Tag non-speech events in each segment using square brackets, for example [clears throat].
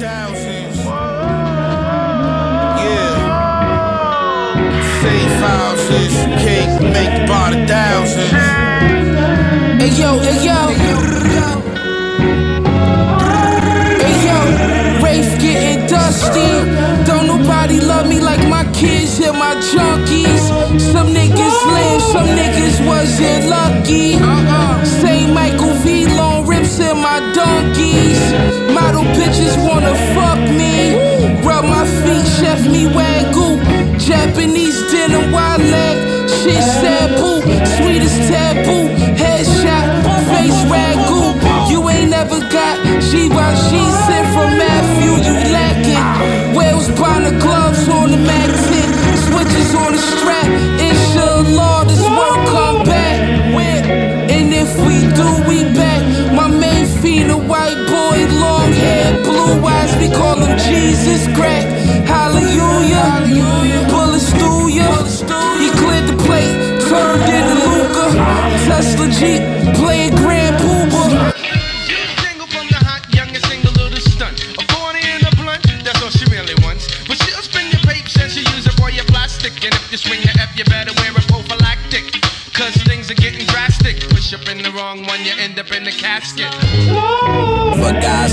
Safe houses, make thousands. Hey yo, hey yo. Hey yo, getting dusty. Don't nobody love me like my kids and my junkies. Some niggas live, some niggas wasn't lucky. Donkeys. Model bitches wanna fuck me. Rub my feet, chef me wagyu. Japanese dinner, wild leg. Shit sad boo, sweet as taboo. Headshot, face ragu. You ain't never got Givenchy sent from Matthew, you lacking. Wales buying the gloves on the 10. Switches on the strap. Inshallah, this world come back. And if we do, we fiend, a white boy, long hair, blue eyes. We call him Jesus crack. Hallelujah. Bullets through ya. He cleared the plate, turned into Luca. Tesla Jeep, playing Grand Puba. Jingle from the hot, youngest single of stunt. A 40 in a blunt, that's all she really wants. But she'll spin your papes and she use for your plastic. And if you swing the F, you better wear a prophylactic. Cause things are getting drastic. Push up in the wrong one, you end up in the casket.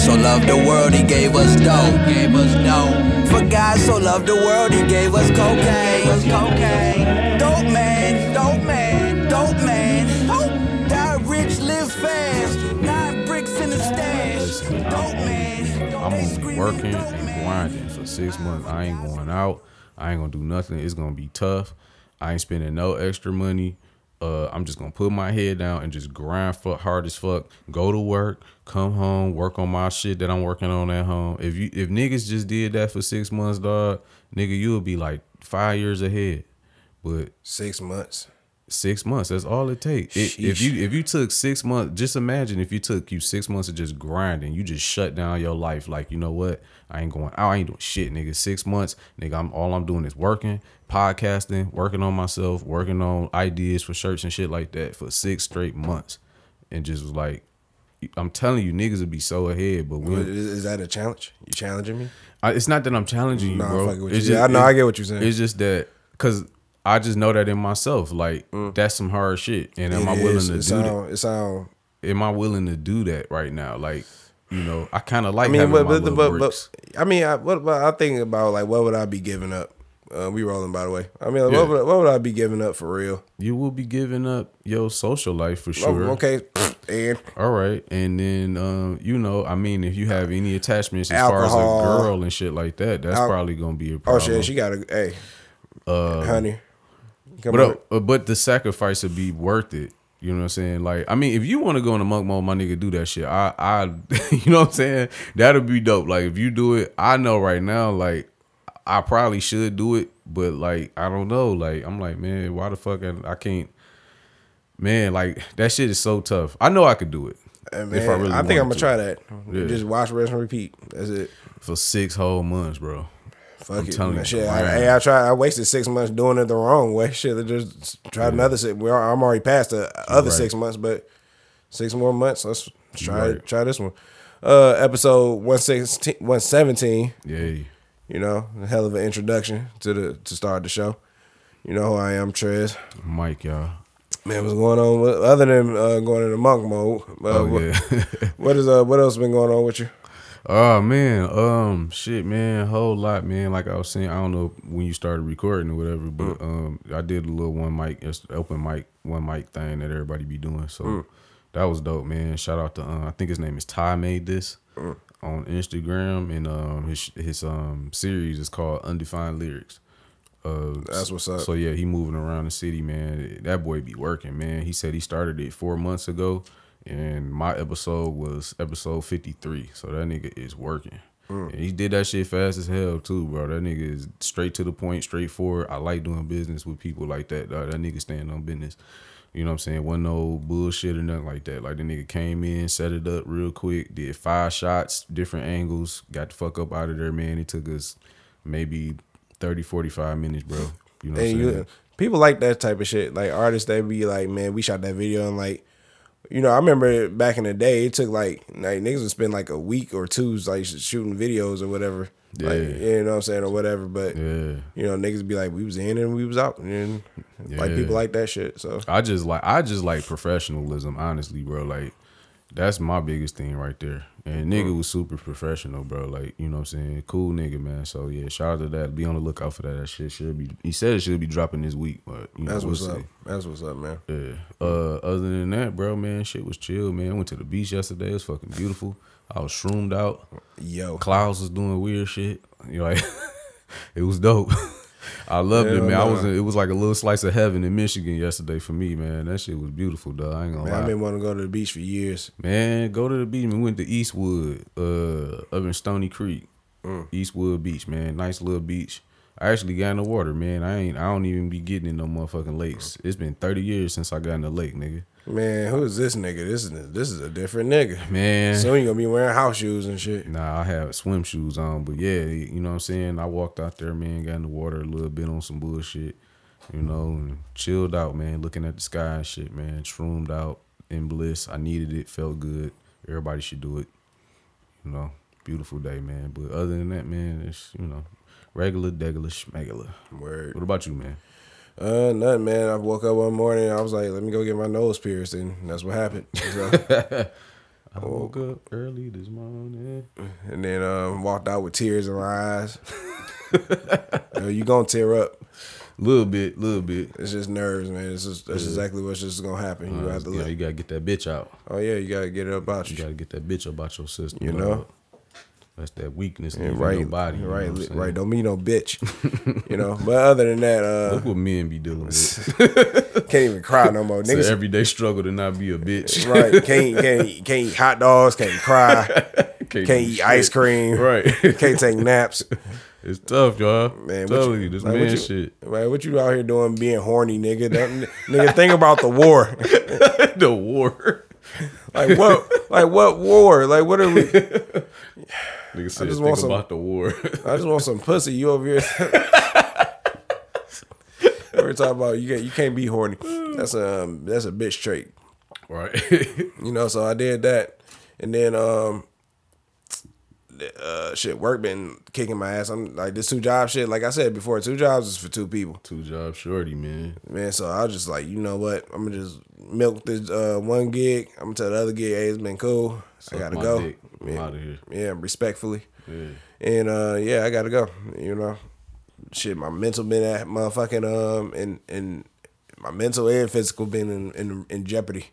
So loved the world, he gave us dope. Gave us dope. For God so loved the world, he gave us cocaine. Gave us cocaine. Dope man, dope man, dope man. Hope. Die rich, live fast. Nine bricks in the stash. Dope man. I'm gonna be working and grinding for six months. I ain't going out. I ain't gonna do nothing. It's gonna be tough. I ain't spending no extra money. Uh, I'm just gonna put my head down and just grind for hard as fuck. Go to work, come home, work on my shit that I'm working on at home. If you if niggas just did that for six months, dog, nigga, you would be like five years ahead. But Six months. Six months. That's all it takes. It, if you if you took six months, just imagine if you took you six months of just grinding, you just shut down your life. Like you know what? I ain't going. out. I ain't doing shit, nigga. Six months, nigga. I'm all I'm doing is working, podcasting, working on myself, working on ideas for shirts and shit like that for six straight months, and just was like, I'm telling you, niggas would be so ahead. But we, Is, that a challenge? You challenging me? I, it's not that I'm challenging you, Nah, bro. It's you. just- I know, it- I get what you're saying. It's just that because I just know that in myself. Like that's some hard shit, and am Mm. It I willing is. to it do sound, It sound. that? Am I willing to do that right now? Like, you know, I kind of like I mean, but but, but, but I mean, I, what, what I think about like what would I be giving up? Uh, we rolling by the way. I mean, like, Yeah. what, would, what would I be giving up for real? you will be giving up your social life for sure. Oh, okay, and All right, and then um, you know, I mean, if you have any attachments as far as a girl and shit like that, that's Al- probably gonna be a problem. oh shit, she got a hey, honey. But uh, but the sacrifice would be worth it. You know what I'm saying? Like, I mean, if you want to go into monk mode, my nigga, do that shit. I, I, [laughs] you know what I'm saying? That'll be dope. Like, if you do it, I know right now, like, I probably should do it, but like, I don't know. Like, I'm like, man, why the fuck I, I can't? Man, like that shit is so tough. I know I could do it Hey, man, if I really. I think I'm gonna to. try that. Yeah. Just watch, rest, and repeat. That's it. for six whole months, bro. Fuck I'm it. telling you, shit. man. I, hey, I tried. I wasted six months doing it the wrong way. [laughs] Shit, I just tried another six. Well, I'm already past the other Right. six months, but six more months. Let's try Right. try this one. Uh, episode 116, 117. Yeah, You know, a hell of an introduction to the to start the show. You know who I am, Trez. Mike, y'all. Man, what's going on? with- Other than uh, going into monk mode, uh, Oh what, [laughs] what is uh what else been going on with you? Oh man, um, shit, man, whole lot, man. Like I was saying, I don't know when you started recording or whatever, but um, I did a little one mic, open mic, one mic thing that everybody be doing. So that was dope, man. Shout out to uh, I think his name is Ty made this on Instagram, and um, his his um series is called Undefined Lyrics. Uh, That's what's up. So yeah, he moving around the city, man. That boy be working, man. He said he started it four months ago, and my episode was episode fifty three. So that nigga is working. Mm. And he did that shit fast as hell too, bro. That nigga is straight to the point, straightforward. I like doing business with people like that. dawg. that nigga stand on business. You know what I'm saying? Wasn't no bullshit or nothing like that. Like the nigga came in, set it up real quick, did five shots, different angles, got the fuck up out of there, man. It took us maybe 30, 45 minutes, bro. You know what And I'm saying? you, people like that type of shit. Like artists, they be like, man, we shot that video in like you know, I remember back in the day, it took like like niggas would spend like a week or two like shooting videos or whatever. Like, you know what I'm saying, or whatever. But Yeah. you know, niggas be like, we was in and we was out, and like people like that shit. So I just like I just like professionalism, honestly, bro. Like that's my biggest thing right there. And nigga was super professional, bro. Like, you know what I'm saying? Cool nigga, man. So yeah, shout out to that. Be on the lookout for that. That shit should be he said it should be dropping this week, but you know, that's we'll what's up. That's what's up, man. Yeah. Uh other than that, bro, man, shit was chill, man. Went to the beach yesterday. It was fucking beautiful. I was shroomed out. Yo, Clouds was doing weird shit. You [laughs] know, like [laughs] it was dope. [laughs] I loved it, Hell man. I was it was like a little slice of heaven in Michigan yesterday for me, man. That shit was beautiful, dog. I ain't gonna man, lie. I've been wanting to go to the beach for years. Man, go to the beach. We went to Eastwood, uh, up in Stony Creek, Mm. Eastwood Beach, man. Nice little beach. I actually got in the water, man. I ain't. I don't even be getting in no motherfucking lakes. It's been thirty years since I got in the lake, nigga. Man, who is this nigga? This is this is a different nigga. Man, Soon you gonna be wearing house shoes and shit. Nah, I have swim shoes on, but yeah, you know what I'm saying. I walked out there, man, got in the water a little bit on some bullshit, you know, and chilled out, man, looking at the sky and shit, man. Shroomed out in bliss. I needed it, felt good. Everybody should do it, you know. Beautiful day, man. But other than that, man, it's you know, regular, degular, schmegular. Word. What about you, man? Uh, nothing, man. I woke up one morning. I was like, let me go get my nose pierced, and that's what happened. So, [laughs] I woke up early this morning. and then um, walked out with tears in my eyes. [laughs] Yo, you gonna tear up? A little bit, little bit. It's just nerves, man. It's just that's exactly what's just gonna happen. You Uh, have to you, look. you gotta get that bitch out. Oh yeah, you gotta get it about You you. gotta get that bitch about your system. You know? That's that weakness in Yeah, right, right, your body. you know right, li- saying? right. Don't be no bitch. you know. [laughs] But other than that, uh, Look what men be dealing with. [laughs] can't even cry no more. [laughs] It's an Niggas, everyday struggle to not be a bitch. right? Can't can't can't eat hot dogs. Can't cry. Can't, Can't eat shit. ice cream. Right. Can't take naps. it's tough, y'all. Man, Telling you, this like, what man you- shit. Man, what you out here doing being horny, nigga? That, nigga, think about the war. the war. Like what? Like what war? Like what are we? Nigga said, just think want some- about the war. I just want some pussy. You over here? [laughs] We're talking about you. Can't, you can't be horny. That's a um, that's a bitch trait. right. [laughs] You know. So I did that, and then um, uh, shit, work been kicking my ass. I'm like this two job shit. Like I said before, two jobs is for two people. Two job shorty, man. man. So I was just like, you know what? I'm gonna just milk this uh, one gig. I'm gonna tell the other gig, hey, it's been cool. I gotta go. dick. I'm Yeah, outta here. yeah, respectfully. Yeah. And uh, yeah, I gotta go. You know, shit, my mental been at motherfucking um, and and my mental and physical been in in, in jeopardy.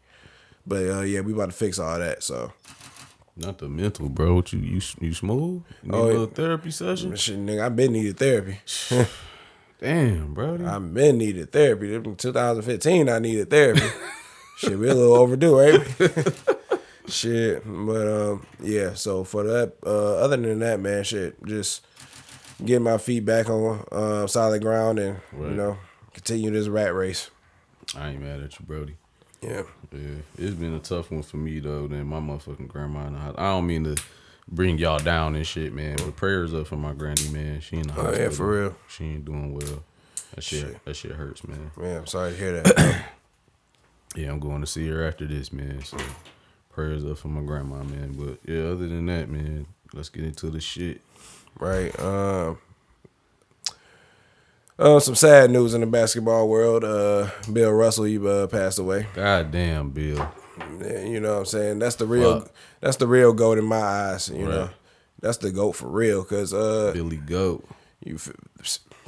But uh, yeah, we about to fix all that. So Not the mental, bro. What you you you smooth? You need Oh, a little therapy session? shit, nigga, I been needed therapy. [sighs] Damn, bro. [laughs] I been needed therapy. In 2015, I needed therapy. [laughs] Shit, we a little overdue, right? [laughs] shit, but um, yeah. So for that, uh, other than that, man, shit, just getting my feet back on uh, solid ground and Right. you know continue this rat race. I ain't mad at you, Brody. Yeah, Yeah, it's been a tough one for me though. Then my motherfucking grandma. In the hospital. I don't mean to bring y'all down and shit, man. But prayers up for my granny, man. She in the Oh, yeah, for real. She ain't doing well. That shit, that shit hurts, man. man, I'm sorry to hear that. [coughs] Yeah, I'm going to see her after this, man. So prayers up for my grandma, man. But yeah, other than that, man, let's get into the shit. right. Um. Uh, some sad news in the basketball world. Uh, Bill Russell, he uh, passed away. God damn, Bill. You know what I'm saying? That's the real Fuck. that's the real goat in my eyes, you know. That's the goat for real cuz uh Billy Goat. you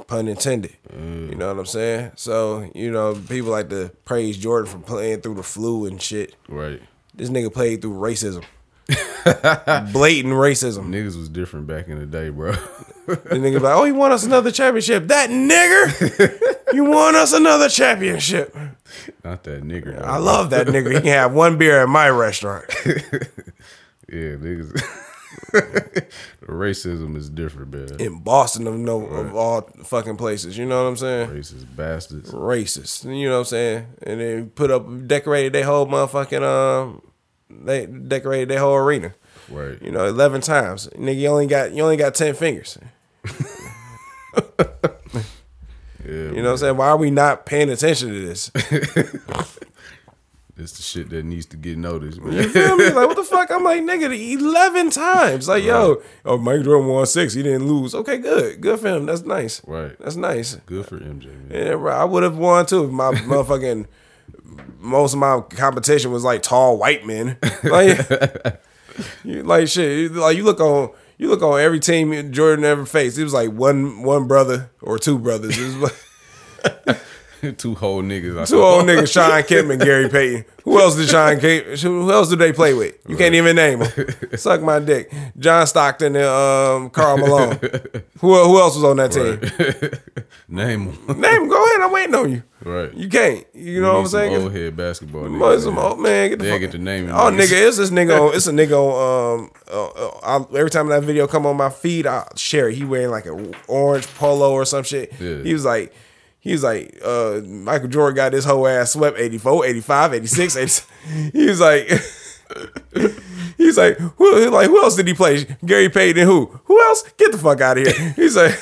pun intended. You know what I'm saying? So, you know, people like to praise Jordan for playing through the flu and shit. Right. This nigga played through racism. [laughs] Blatant racism. Niggas was different back in the day, bro. The nigga like, "Oh, he won us another championship." That nigger. you won us another championship. Not that nigger. though. I love that nigga. He can have one beer at my restaurant. [laughs] Yeah, niggas. [laughs] the racism is different, man. In Boston of no of all fucking places. You know what I'm saying? Racist bastards. racist. You know what I'm saying? And they put up decorated their whole motherfucking um they decorated their whole arena. Right. You know, eleven times. Nigga, you only got you only got ten fingers. [laughs] Yeah. You know what I'm saying? Why are we not paying attention to this? [laughs] It's the shit that needs to get noticed, man. You feel me? Like what the [laughs] fuck? I'm like nigga, eleven times. Like yo, oh Mike Jordan won six. He didn't lose. Okay, good, good for him. That's nice. Right. That's nice. Good for MJ, man. Yeah, right. I would have won too if my motherfucking most of my competition was like tall white men. Like, [laughs] you, like shit. you- Like you look on. You look on every team Jordan ever faced. It was like one one brother or two brothers. [laughs] [laughs] It was like, Two whole niggas. I Two old niggas, Shawn Kemp and Gary Payton. Who else did Shawn Kemp? Who else did they play with? You can't even name them. [laughs] Suck my dick. John Stockton and um, Karl Malone. [laughs] Who who else was on that team? Name them. Name 'em. Go ahead. I'm waiting on you. Right. You can't. You know what I'm saying? Old head basketball niggas. Boy, some man. old man. Get the They fuck. get the name. Oh nigga, it's this nigga on. It's a nigga on. Um, uh, uh, every time that video come on my feed, I share it. He wearing like an orange polo or some shit. Yeah. He was like, he was like, uh, Michael Jordan got this whole ass swept 84, 85, 86, 87. [laughs] He was like. [laughs] He's like, who like who else did he play? Gary Payton and who? Who else? Get the fuck out of here. [laughs] He's like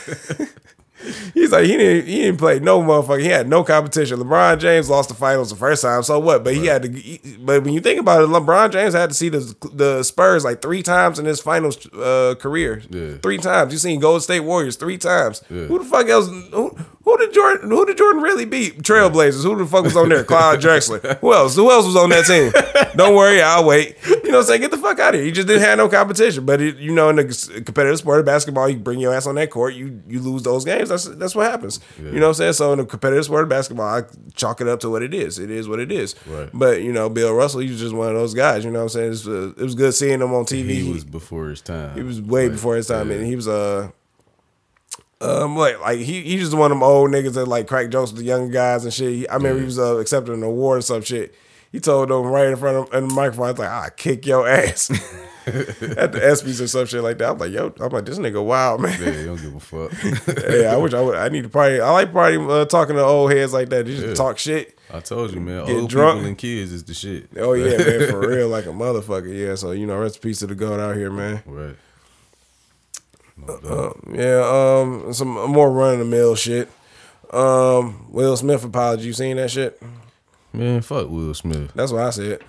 He's like he didn't he didn't play no motherfucker. He had no competition. LeBron James lost the finals the first time. So what? But he had to. he- but when you think about it, LeBron James had to see the the Spurs like three times in his finals uh, career. Yeah. Three times. You seen Golden State Warriors three times. Yeah. Who the fuck else? Who, who did Jordan? Who did Jordan really beat? Trailblazers. Who the fuck was on there? Clyde Drexler. Who else? Who else was on that team? Don't worry, I'll wait. You know what I'm saying? Get the fuck out of here. You just didn't have no competition. But it, you know, in the competitive sport of basketball, you bring your ass on that court, you you lose those games. That's that's what happens. You know what I'm saying? So in the competitive sport of basketball, I chalk it up to what it is. It is what it is. Right. But you know, Bill Russell, he was just one of those guys. You know what I'm saying? It's, uh, it was good seeing him on TV. He was before his time. He was way Like, before his time, yeah. and he was uh, um, like like he he just one of them old niggas that like crack jokes with the young guys and shit. He- I remember he was uh, accepting an award or some shit. He told them right in front of in the microphone, I was like, "I kick your ass." [laughs] At the ESPYS or some shit like that. I'm like, yo, I'm like, this nigga wild, man. Yeah, don't give a fuck. [laughs] yeah, I wish I would. I need to party. I like party uh, talking to old heads like that. Just Yeah. talk shit. I told you, man. Get Old drunk. people and kids is the shit. Oh yeah, man, for [laughs] real, like a motherfucker. Yeah, so you know, rest in peace to the goat out here, man. Right. Uh. Yeah, um, some more run of the mill shit. Um, Will Smith apology. You seen that shit? man, fuck Will Smith. That's what I said.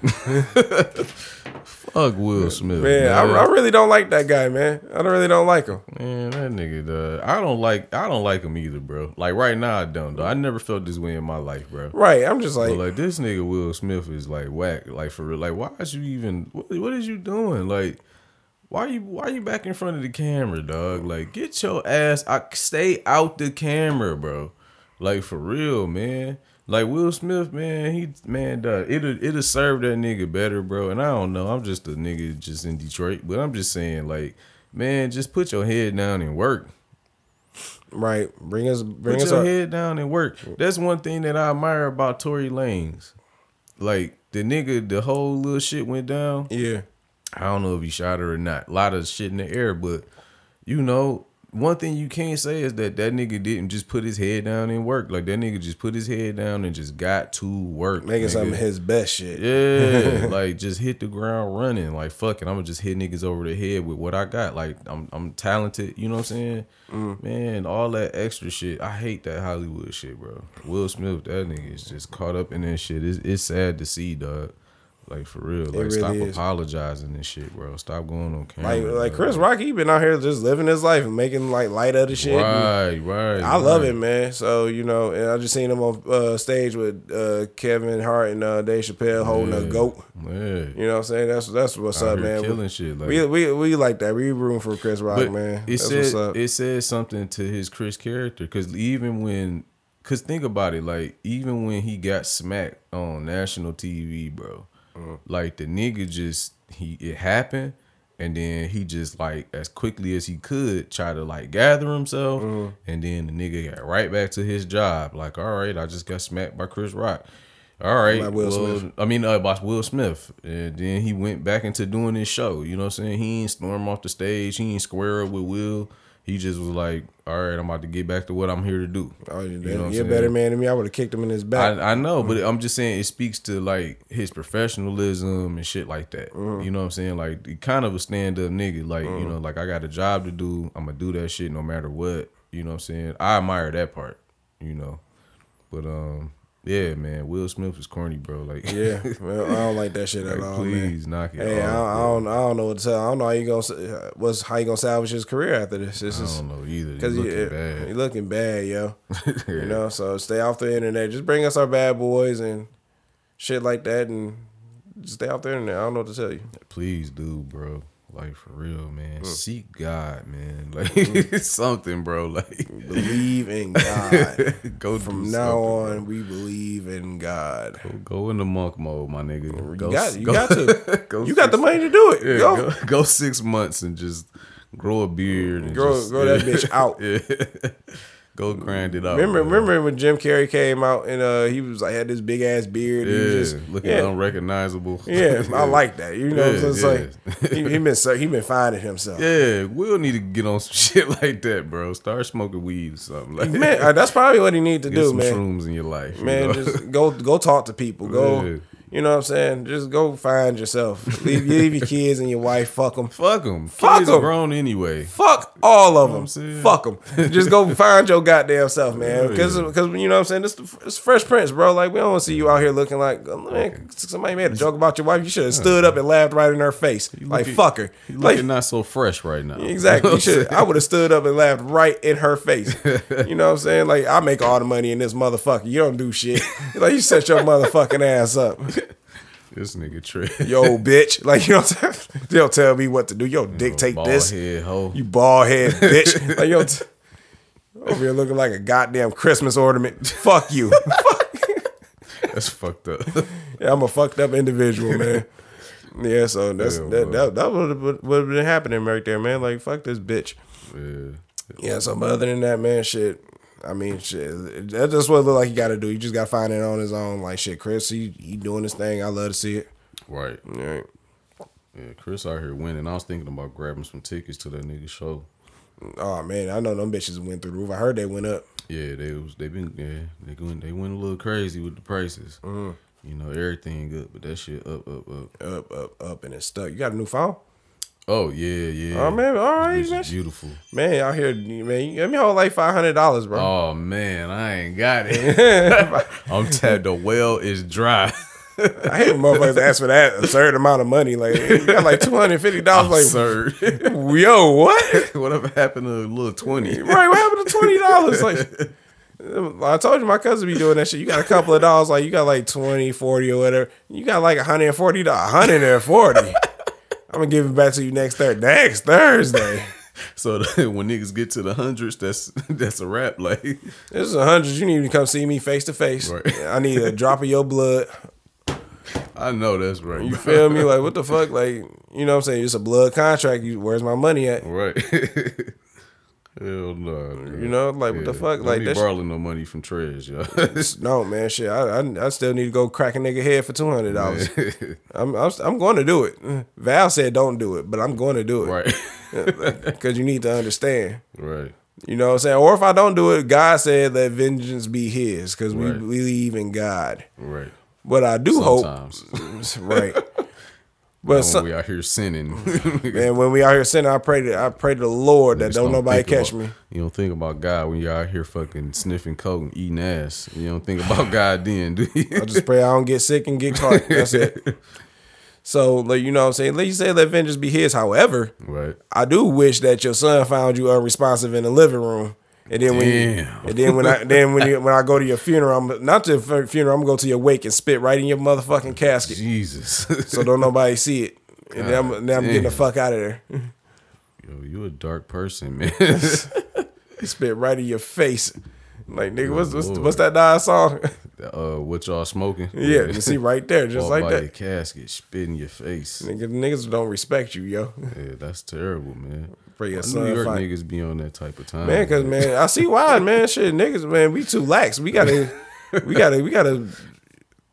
Fuck Will Smith. Man, I, I really don't like that guy, man. I don't really don't like him. Man, that nigga, dog. I don't like. I don't like him either, bro. Like right now, I don't. Though. I never felt this way in my life, bro. Right? I'm just like, But like this nigga Will Smith is like whack. Like for real. Like why is you even? What, what is you doing? Like why you why you back in front of the camera, dog? Like get your ass. I stay out the camera, bro. Like for real, man. Like Will Smith, man, he man, dog, it'll it'll serve that nigga better, bro. And I don't know. I'm just a nigga just in Detroit, but I'm just saying, like, man, just put your head down and work. right? Bring us, bring Put us your our, head down and work. That's one thing that I admire about Tory Lanez. Like the nigga, the whole little shit went down. yeah. I don't know if he shot her or not. A lot of shit in the air, but you know, one thing you can't say is that that nigga didn't just put his head down and work. Like that nigga just put his head down and just got to work. Making nigga. some of his best shit. Yeah, [laughs] like just hit the ground running. Like fuck it, I'm gonna just hit niggas over the head with what I got. Like I'm I'm talented. You know what I'm saying? Mm. Man, all that extra shit. I hate that Hollywood shit, bro. Will Smith, that nigga is just caught up in that shit. It's, it's sad to see, dog. Like for real. Like really stop is. apologizing and shit, bro. Stop going on camera. Like, like dog. Chris Rock, he been out here just living his life and making like light of the shit. and- Right, right. I love right. it, man. So you know, and I just seen him on uh, stage with uh, Kevin Hart and uh, Dave Chappelle holding a goat. Yeah. You know what I'm saying? That's that's what's Out up, man. killing shit, like- we, we we like that. We room for Chris Rock, man. It That's said it says something to his Chris character because even when, cause think about it, like even when he got smacked on national TV, bro, Mm-hmm. like the nigga just he it happened. And then he just like as quickly as he could try to like gather himself, Mm-hmm. and then the nigga got right back to his job. Like, all right, I just got smacked by Chris Rock. All right, By Will well, Smith. I mean, uh, by Will Smith, and then he went back into doing his show. You know what I'm saying? He ain't storm off the stage. He ain't square up with Will. He just was like, "All right, I'm about to get back to what I'm here to do." oh, you know you're a better man than me. I would have kicked him in his back. I, I know, but I'm just saying it speaks to like his professionalism and shit like that. Mm-hmm. You know what I'm saying? Like he kind of a stand up nigga. Like Mm-hmm. you know, like I got a job to do. I'm gonna do that shit no matter what. You know what I'm saying? I admire that part. You know, but um, Yeah, man. Will Smith is corny, bro. Like, Yeah, well, I don't [laughs] like that shit at like, all, man. please knock it Hey, I, off. I don't, I don't know what to tell. I don't know how you gonna, what's how you gonna salvage his career after this. This I is don't know either. because you looking you bad. looking bad, yo. [laughs] You know, so stay off the internet. Just bring us our bad boys and shit like that, and just stay off the internet. I don't know what to tell you. Please do, bro. Like for real, man. Mm. Seek God, man. [laughs] Like [laughs] something, bro. Like Believe in [laughs] God. go From now on, we believe in God. Go, go into monk mode, my nigga. You Go, got, you go- got to. go you got the money to do it. Yeah, go. go. six months and just grow a beard and Grow- just, grow that bitch out. Yeah. Go grind it out. Remember, man. remember when Jim Carrey came out and uh, he was like had this big ass beard. Yeah, and he was just, looking yeah, unrecognizable. yeah, I [laughs] like that. You know, Yeah, so it's yeah. like he, he been so- he been finding himself. Yeah, we'll need to get on some [laughs] shit like that, bro. Start smoking weed or something. Like Man, uh, that's probably what he need to get do, some man. shrooms in your life. you Man, know? just go go talk to people. Go. You know what I'm saying? Just go find yourself. Leave, leave your [laughs] kids and your wife. Fuck them. fuck them. Fuck Kids 'em. are grown anyway. Fuck all of what I'm them. Fuck them. Just go [laughs] find your goddamn self, man. Yeah. Because you know what I'm saying. This it's Fresh Prince, bro. Like we don't want to see you out here looking like oh, man. Somebody made a joke about your wife. You should have stood up and laughed right in her face, like looking- fuck her. You Like looking not so fresh right now. Exactly. You [laughs] should. I would have stood up and laughed right in her face. You know what I'm saying? Like I make all the money in this motherfucker. You don't do shit. Like you set your motherfucking ass up. This nigga trick. Yo, [laughs] bitch. Like you know what I'm saying? They don't tell me what to do. Yo, dictate Bald this. head. You bald head bitch. Like yo, t- over here looking like a goddamn Christmas ornament. Fuck you. [laughs] That's fucked up. [laughs] Yeah, I'm a fucked up individual, man. Yeah, so that's Yeah, that, that that would would have been happening right there, man. Like fuck this bitch. yeah. Yeah, so but other than that, man, shit. I mean, shit. That's just what it look like You got to do. You just got to find it on his own. Like shit, Chris, he he doing his thing. I love to see it. Right. Right. Yeah, Chris out here winning. I was thinking about grabbing some tickets to that nigga show. Oh man, I know them bitches went through the roof. I heard they went up. Yeah, they was they been yeah they went they went a little crazy with the prices. Mm-hmm. You know everything up, but that shit up up up. Up, up, up, and it's stuck. You got a new phone? Oh yeah, yeah. Oh man, all right, man. beautiful. Man, out here, man. Let me hold like five hundred dollars, bro. Oh man, I ain't got it. [laughs] [laughs] I'm tapped. The well is dry. [laughs] I hate when motherfuckers ask for that absurd amount of money. Like you got like two hundred fifty dollars. Like absurd. Yo, what? Whatever happened to a little twenty? Right. What happened to twenty dollars? Like. I told you my cousin be doing that shit. You got a couple of dollars, like you got like 20, 40 or whatever. You got like 140 to 140. I'm gonna give it back to you next Thursday. Next Thursday. [laughs] So the, [laughs] when niggas get to the hundreds, that's [laughs] that's a wrap. Like This is a hundred. You need to come see me face to face. I need a drop of your blood. I know that's right. You feel me? Like what the fuck? Like you know what I'm saying? It's a blood contract. You, where's my money at? Right. Hell no. You know, like what the fuck? Don't Like be that. borrowing no money from Trez, y'all. [laughs] No man, shit. I, I I still need to go crack a nigga head for two hundred dollars. I'm, I'm I'm going to do it. Val said don't do it, but I'm going to do it. right. [laughs] Because you need to understand. right. You know what I'm saying? Or if I don't do it, God said let vengeance be his because we Right. believe in God. Right. But I do Sometimes. hope. [laughs] right. But when some, we out here sinning. [laughs] man, when we out here sinning, I pray to I pray to the Lord that Just don't nobody catch about- me. You don't think about God when you're out here fucking sniffing coke and eating ass. You don't think about God then, do you? I just pray I don't get sick and get caught. That's it. [laughs] So, like you know what I'm saying? Like you say let vengeance be his. However, right. I do wish that your son found you unresponsive in the living room. And then when you, and then when I [laughs] then when you, when I go to your funeral, I'm not to your funeral, I'm gonna go to your wake and spit right in your motherfucking casket, Jesus. [laughs] so don't nobody see it. And then I'm, then I'm getting the fuck out of there. Yo, you a dark person, man. [laughs] spit right in your face. Like nigga, what's what's, Lord. what's that Nas song? uh, what y'all smoking? yeah, you see right there, just like by that. your casket, spit in your face. Nigga, niggas don't respect you, yo. Yeah, that's terrible, man. Pray your Why son New York fight. niggas be on that type of time, Man, cause man, I see why, man. [laughs] Shit, niggas, man, we too lax. We gotta, we gotta, we gotta,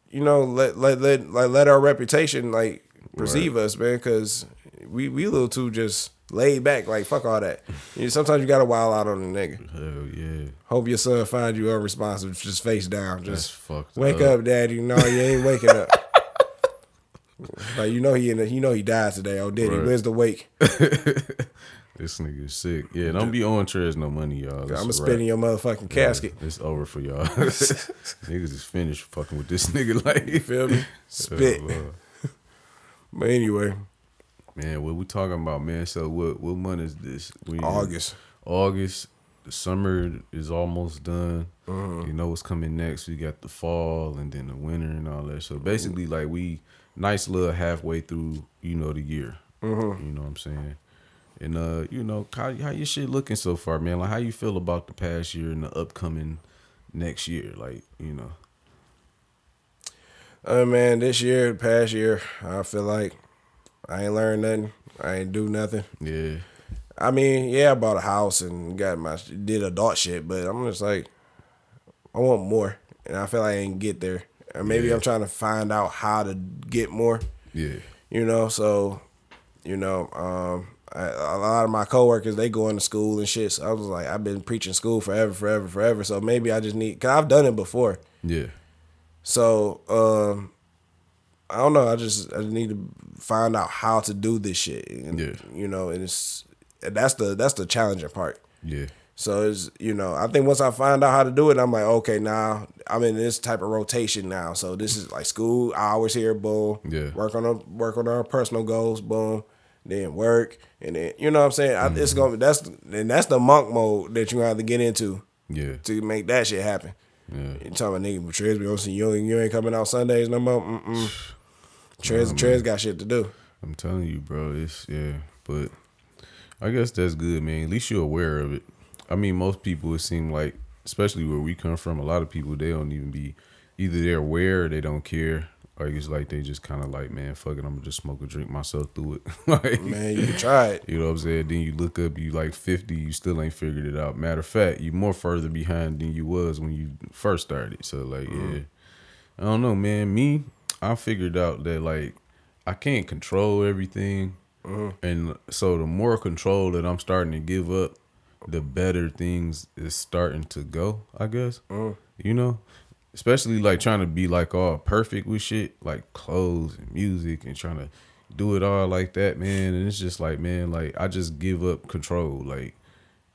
you know, let let let like let our reputation like perceive us, man. Cause we we a little too just laid back. Like fuck all that. You know, sometimes you gotta wild out on a nigga. Hell yeah, Hope your son finds you unresponsive, just face down, just fucked. wake up, daddy. No, you ain't waking up. [laughs] Like you know he in the, you know he died today. Oh, did he? Where's the wake? [laughs] This nigga is sick. Yeah, don't be on Trez no money, y'all. I'm gonna spit in your motherfucking casket. It's over for y'all. [laughs] Niggas is finished fucking with this [laughs] nigga. Like, You feel me? [laughs] Spit. Oh, But anyway, Man, what we talking about, man? So what what month is this? We August. August. The summer is almost done. Mm-hmm. You know what's coming next? We got the fall and then the winter and all that. So basically, like we nice little halfway through, you know, the year. Mm-hmm. You know what I'm saying? And uh, you know, how how your shit looking so far, man? Like how you feel about the past year and the upcoming next year? Like, you know. Uh man, this year, the past year, I feel like I ain't learned nothing. I ain't do nothing. Yeah. I mean, yeah, I bought a house and got my did adult shit, but I'm just like, I want more, and I feel like I ain't get there. Or maybe Yeah. I'm trying to find out how to get more. Yeah. You know, so you know, um, I, a lot of my coworkers they going to school and shit. So I was like, I've been preaching school forever, forever, forever. So maybe I just need, cause I've done it before. Yeah. So um, I don't know. I just I need to find out how to do this shit. And, Yeah. You know, and it's and that's the that's the challenging part. Yeah. So it's you know I think once I find out how to do it, I'm like okay now I'm in this type of rotation now. So this is like school hours here, boom. Yeah. Work on a, work on our personal goals, boom. Then work, and then you know what I'm saying. I, it's mm-hmm. gonna that's and that's the monk mode that you have to get into Yeah. to make that shit happen. Yeah. You talking about nigga, but Trez, we don't see you. ain't- You ain't coming out Sundays no more. Mm-mm. [sighs] Trez, Trez got shit to do. I'm telling you, bro. It's yeah, but I guess that's good, man. At least you're aware of it. I mean, most people it seem like, especially where we come from, a lot of people they don't even be either they're aware or they don't care, or it's like they just kind of like, man, fuck it, I'm gonna just smoke a drink myself through it. [laughs] like, Man, you can try it. you know what I'm saying? Then you look up, you like 50, you still ain't figured it out. Matter of fact, you more further behind than you was when you first started. So like, mm-hmm. yeah, I don't know, man. Me, I figured out that like I can't control everything, mm-hmm. and so the more control that I'm starting to give up, the better things is starting to go. I guess mm-hmm. you know. Especially like trying to be like all perfect with shit, like clothes and music and trying to do it all like that, man. And it's just like, man, like I just give up control. Like,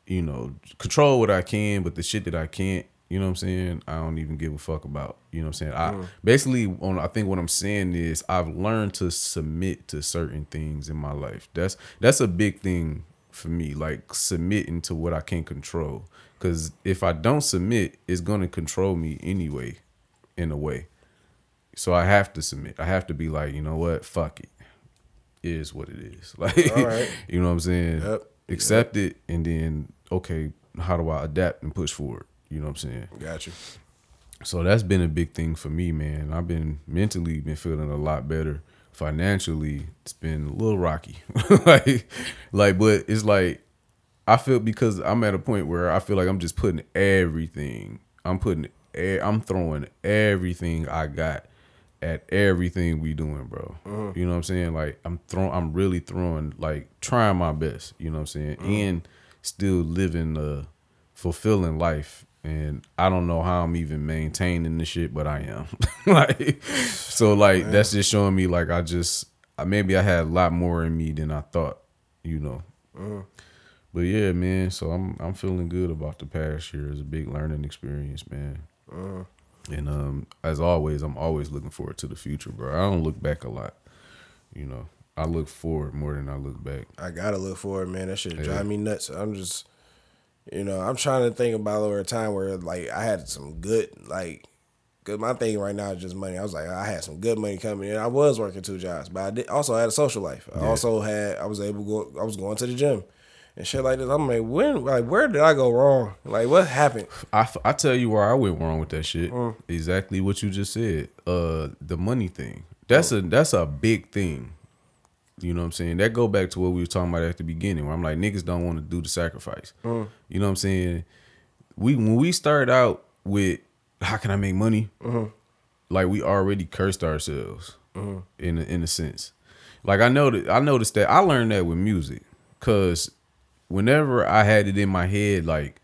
you know, control what I can, but the shit that I can't, you know what I'm saying? I don't even give a fuck about. You know what I'm saying? I mm. basically on I think what I'm saying is I've learned to submit to certain things in my life. That's that's a big thing for me, like submitting to what I can't control. Cause if I don't submit, it's gonna control me anyway, in a way. So I have to submit. I have to be like, you know what? Fuck it. It is what it is. [laughs] Like, right. you know what I'm saying? Yep. Accept it, and then okay, how do I adapt and push forward? You know what I'm saying? Got you. So that's been a big thing for me, man. I've been mentally been feeling a lot better. Financially, it's been a little rocky. [laughs] like, like, but it's like I feel because I'm at a point where I feel like I'm just putting everything. I'm putting, I'm throwing everything I got at everything we doing, bro. Uh-huh. You know what I'm saying? Like I'm throwing, I'm really throwing, like trying my best. You know what I'm saying? Uh-huh. And still living a fulfilling life. And I don't know how I'm even maintaining this shit, but I am. [laughs] like, so like that's just showing me like I just maybe I had a lot more in me than I thought. You know. Uh-huh. But yeah, man. So I'm I'm feeling good about the past year. It's a big learning experience, man. And um, as always, I'm always looking forward to the future, bro. I don't look back a lot. You know, I look forward more than I look back. I gotta look forward, man. That shit Yeah. drive me nuts. I'm just, you know, I'm trying to think about over a time where like I had some good like. Cause my thing right now is just money. I was like, I had some good money coming in. I was working two jobs, but I did also had a social life. I Yeah. also had, I was able to go, I was going to the gym and shit like this. I'm like, when, like, where did I go wrong? Like, what happened? I, f- I tell you where I went wrong with that shit. Mm. Exactly what you just said. Uh, the money thing. That's a that's a big thing. You know what I'm saying? That go back to what we were talking about at the beginning, where I'm like, niggas don't want to do the sacrifice. Mm. You know what I'm saying? We when we started out with how can I make money, Mm-hmm. like we already cursed ourselves in a, in a sense. Like I know that I noticed that I learned that with music, cause whenever I had it in my head, like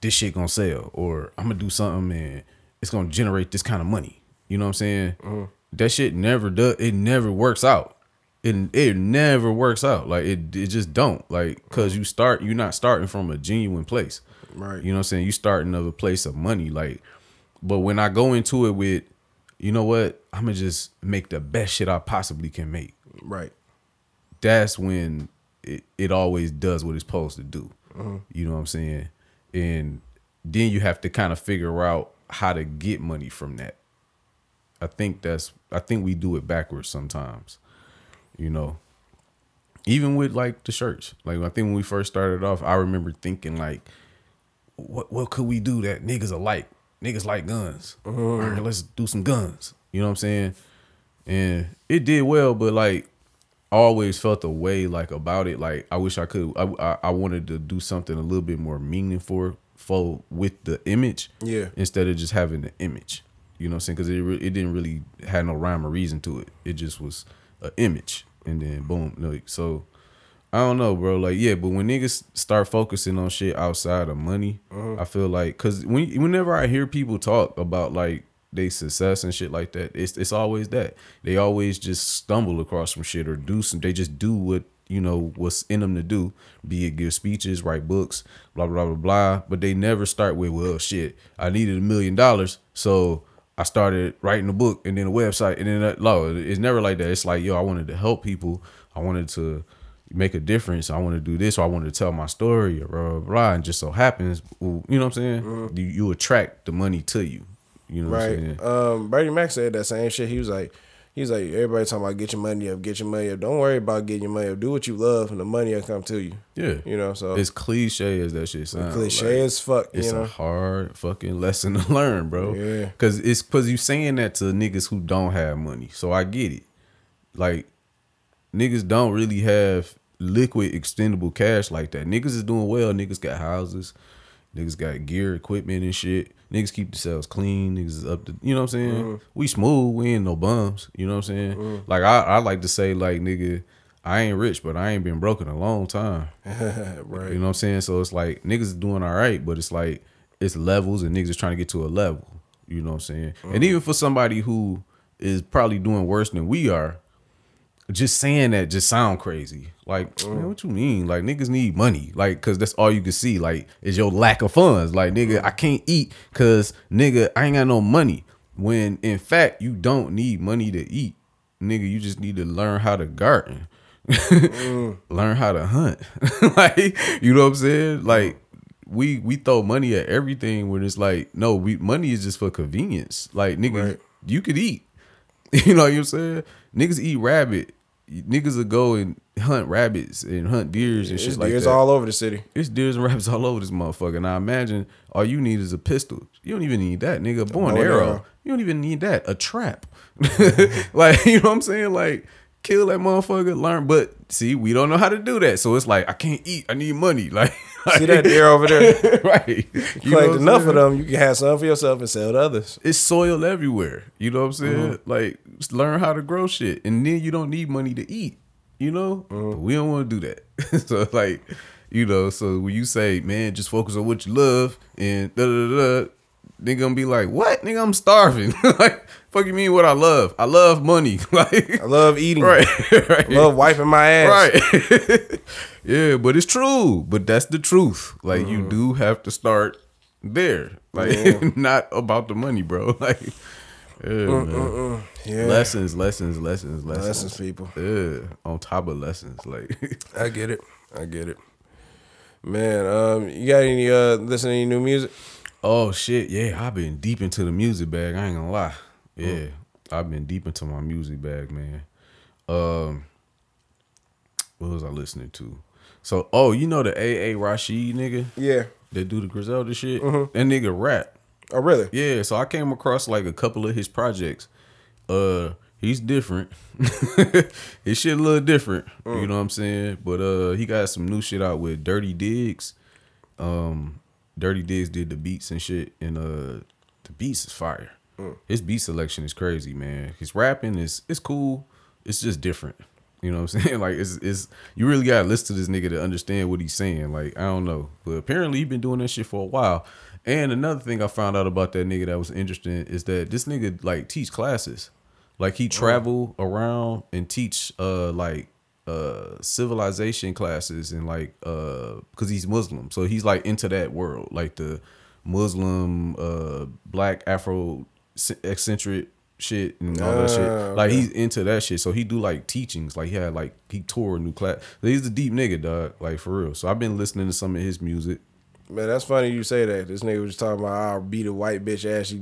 this shit gonna sell, or I'm gonna do something and it's gonna generate this kind of money. You know what I'm saying? Mm-hmm. That shit never does. It never works out. it it never works out. Like it it just don't. Like cause you start you're not starting from a genuine place. Right. You know what I'm saying? You starting of a place of money. Like, but when I go into it with, you know what, I'm gonna just make the best shit I possibly can make. Right. That's when it, it always does what it's supposed to do. Uh-huh. You know what I'm saying? And then you have to kind of figure out how to get money from that. I think that's I think we do it backwards sometimes. You know. Even with like the shirts. Like I think when we first started off, I remember thinking like what what could we do that niggas are like? Niggas like guns. Uh-huh. All right, let's do some guns. You know what I'm saying? And it did well, but like always felt a way like about it. Like I wish I could. I, I I wanted to do something a little bit more meaningful for with the image. Yeah. Instead of just having the image. You know what I'm saying? Because it re- it didn't really had no rhyme or reason to it. It just was an image, and then boom. Like so, I don't know, bro. Like yeah, but when niggas start focusing on shit outside of money, uh-huh. I feel like because when whenever I hear people talk about like they success and shit like that, it's it's always that they always just stumble across some shit or do some. They just do what you know what's in them to do, be it give speeches, write books, blah blah blah blah. But they never start with well, shit. I needed a million dollars, so I started writing a book and then a website and then that. No, it's never like that. It's like yo, I wanted to help people. I wanted to make a difference. I want to do this, or I wanted to tell my story, or blah blah blah. And just so happens, you know what I'm saying? Mm-hmm. You, you attract the money to you. You know what I'm saying? Right. Um, Brady Mac said that same shit. He was like, he was like, everybody talking about get your money up, get your money up. Don't worry about getting your money up. Do what you love, and the money will come to you. Yeah. You know, so it's cliche as that shit sounds. cliche as fuck. It's you know, a hard fucking lesson [laughs] to learn, bro. Yeah. Cause it's cause you saying that to niggas who don't have money. So I get it. Like niggas don't really have liquid extendable cash like that. Niggas is doing well. Niggas got houses. Niggas got gear, equipment and shit. Niggas keep themselves clean. Niggas is up to you know what I'm saying? Mm-hmm. We smooth. We ain't no bums. You know what I'm saying? Like I, I like to say like nigga, I ain't rich, but I ain't been broke in a long time. [laughs] right. You know what I'm saying? So it's like niggas is doing all right, but it's like it's levels and niggas is trying to get to a level. You know what I'm saying? And even for somebody who is probably doing worse than we are, just saying that just sound crazy. Like, man, oh. what you mean? Like niggas need money. Like, cause that's all you can see. Like, is your lack of funds. Like, nigga, I can't eat cause nigga, I ain't got no money. When in fact you don't need money to eat. Nigga, you just need to learn how to garden. Mm. [laughs] learn how to hunt. [laughs] like, you know what I'm saying? Like we we throw money at everything when it's like, no, we money is just for convenience. Like nigga, Right. you could eat. [laughs] You know what I'm saying? Niggas eat rabbit. Niggas will go and hunt rabbits and hunt deers and It's shit like deers that. all over the city. It's deers and rabbits [laughs] all over this motherfucker. Now imagine all you need is a pistol. You don't even need that, nigga. And bow and arrow. arrow. You don't even need that. A trap. [laughs] like, [laughs] you know what I'm saying? Like, kill that motherfucker, learn. But see, we don't know how to do that. So it's like, I can't eat. I need money. Like, [laughs] See that deer over there? [laughs] right. You Collect enough of them, you can have some for yourself and sell to others. It's soil everywhere. You know what I'm saying? Mm-hmm. Like, learn how to grow shit. And then you don't need money to eat. You know? Mm-hmm. We don't want to do that. [laughs] so, like, you know, so when you say, man, just focus on what you love and da da, da they gonna be like, what? Nigga, I'm starving. [laughs] like, fuck you mean what I love? I love money. [laughs] like, I love eating. right. [laughs] right. I love wiping my ass. Right. yeah, but it's true. But that's the truth. Like you do have to start there. Like not about the money, bro. Like yeah. Yeah. lessons, lessons, lessons, lessons. Lessons, people. Yeah, on top of lessons. Like I get it. I get it. Man, um, you got any uh listen to any new music? Oh shit, yeah. I've been deep into the music bag. I ain't gonna lie. Yeah, I've been deep into my music bag, man. Um, what was I listening to? So, oh, you know the AA Rashid nigga Yeah. that do the Griselda shit. That nigga rap. Oh really? Yeah, so I came across like a couple of his projects. Uh he's different. [laughs] his shit a little different. You know what I'm saying? But uh he got some new shit out with Dirty Diggs. Um Dirty Diggs did the beats and shit and uh the beats is fire. His beat selection is crazy, man. His rapping is it's cool. It's just different. You know what I'm [laughs] saying? Like it's it's you really gotta listen to this nigga to understand what he's saying. Like, I don't know. But apparently he been doing that shit for a while. And another thing I found out about that nigga that was interesting is that this nigga like teach classes. Like he travel around and teach uh like uh civilization classes and like uh because he's Muslim, so he's like into that world, like the Muslim uh black Afro eccentric shit and all that Ah, shit. Like okay. he's into that shit. So he do like teachings. Like he had like he tore a new class. He's a deep nigga, dog. Like for real. So I've been listening to some of his music. Man, that's funny you say that. This nigga was talking about I'll beat a white bitch ass.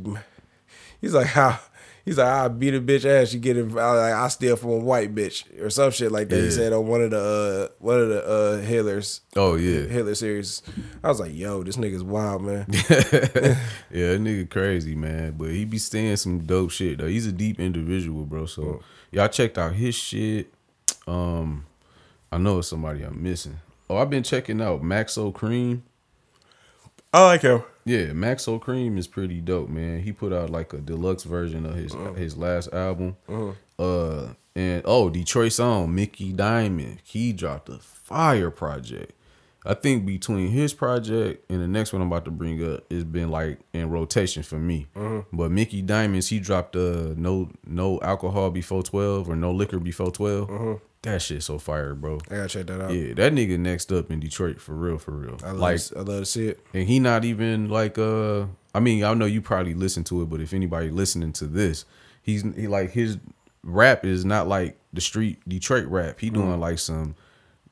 He's like how he's like I'll beat a bitch ass. You get it. I, I steal from a white bitch or some shit like that. He said on one of the uh, one of the uh, Hitlers Oh yeah. Hitler series. I was like, yo, this nigga's wild, man. [laughs] yeah, that nigga crazy, man. But he be saying some dope shit though. He's a deep individual, bro. So y'all checked out his shit. Um, I know it's somebody I'm missing. Oh, I've been checking out Maxo Kream. I like him. Yeah, Maxo Kream is pretty dope, man. He put out like a deluxe version of his his last album. Uh, and oh, Detroit song Mickey Diamond. He dropped a fire project. I think between his project and the next one I'm about to bring up, it's been like in rotation for me. But Mickey Diamonds, he dropped uh no no alcohol before twelve or no liquor before 12 That shit so fire, bro. I gotta check that out. Yeah, that nigga next up in Detroit for real, for real. I love, like I love to see it. and he not even like uh I mean I know you probably listen to it, but if anybody listening to this, he's he like his rap is not like the street Detroit rap. He doing like some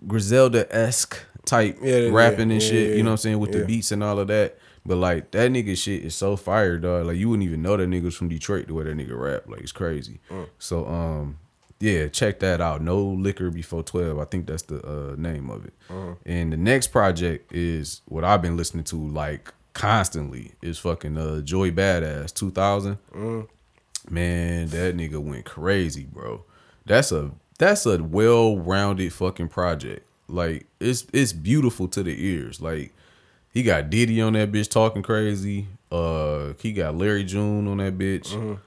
Griselda esque type Yeah, yeah, rapping and yeah, shit. yeah, you know what I'm saying with yeah. the beats and all of that. But like that nigga shit is so fire, dog. Like you wouldn't even know that nigga's from Detroit the way that nigga rap. Like it's crazy. Mm. So um yeah, check that out. No liquor before twelve. I think that's the uh, name of it. Mm. And the next project is what I've been listening to like constantly. Is fucking uh, Joey Badass two thousand. Mm. Man, that nigga went crazy, bro. That's a that's a well rounded fucking project. Like it's it's beautiful to the ears. Like he got Diddy on that bitch talking crazy. Uh, he got Larry June on that bitch.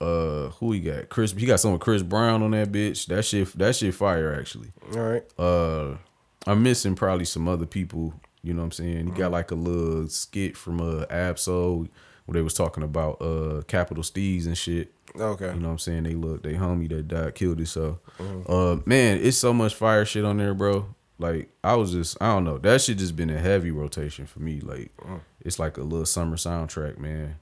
Uh, who he got? Chris. He got some with Chris Brown on that bitch. That shit. That shit fire actually. All right. Uh, I'm missing probably some other people. You know what I'm saying? He got like a little skit from uh Absol where they was talking about uh Capital Steez and shit. Okay. You know what I'm saying? They look, they homie that died killed himself. Uh, man, it's so much fire shit on there, bro. Like I was just, I don't know, that shit just been a heavy rotation for me. Like it's like a little summer soundtrack, man.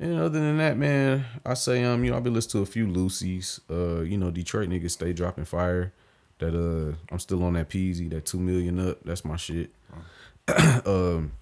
And other than that, man, I say um, you know, I've been listening to a few Lucy's. Uh, you know, Detroit niggas stay dropping fire. That uh, I'm still on that Peezy, that two million up. That's my shit. [clears throat] um,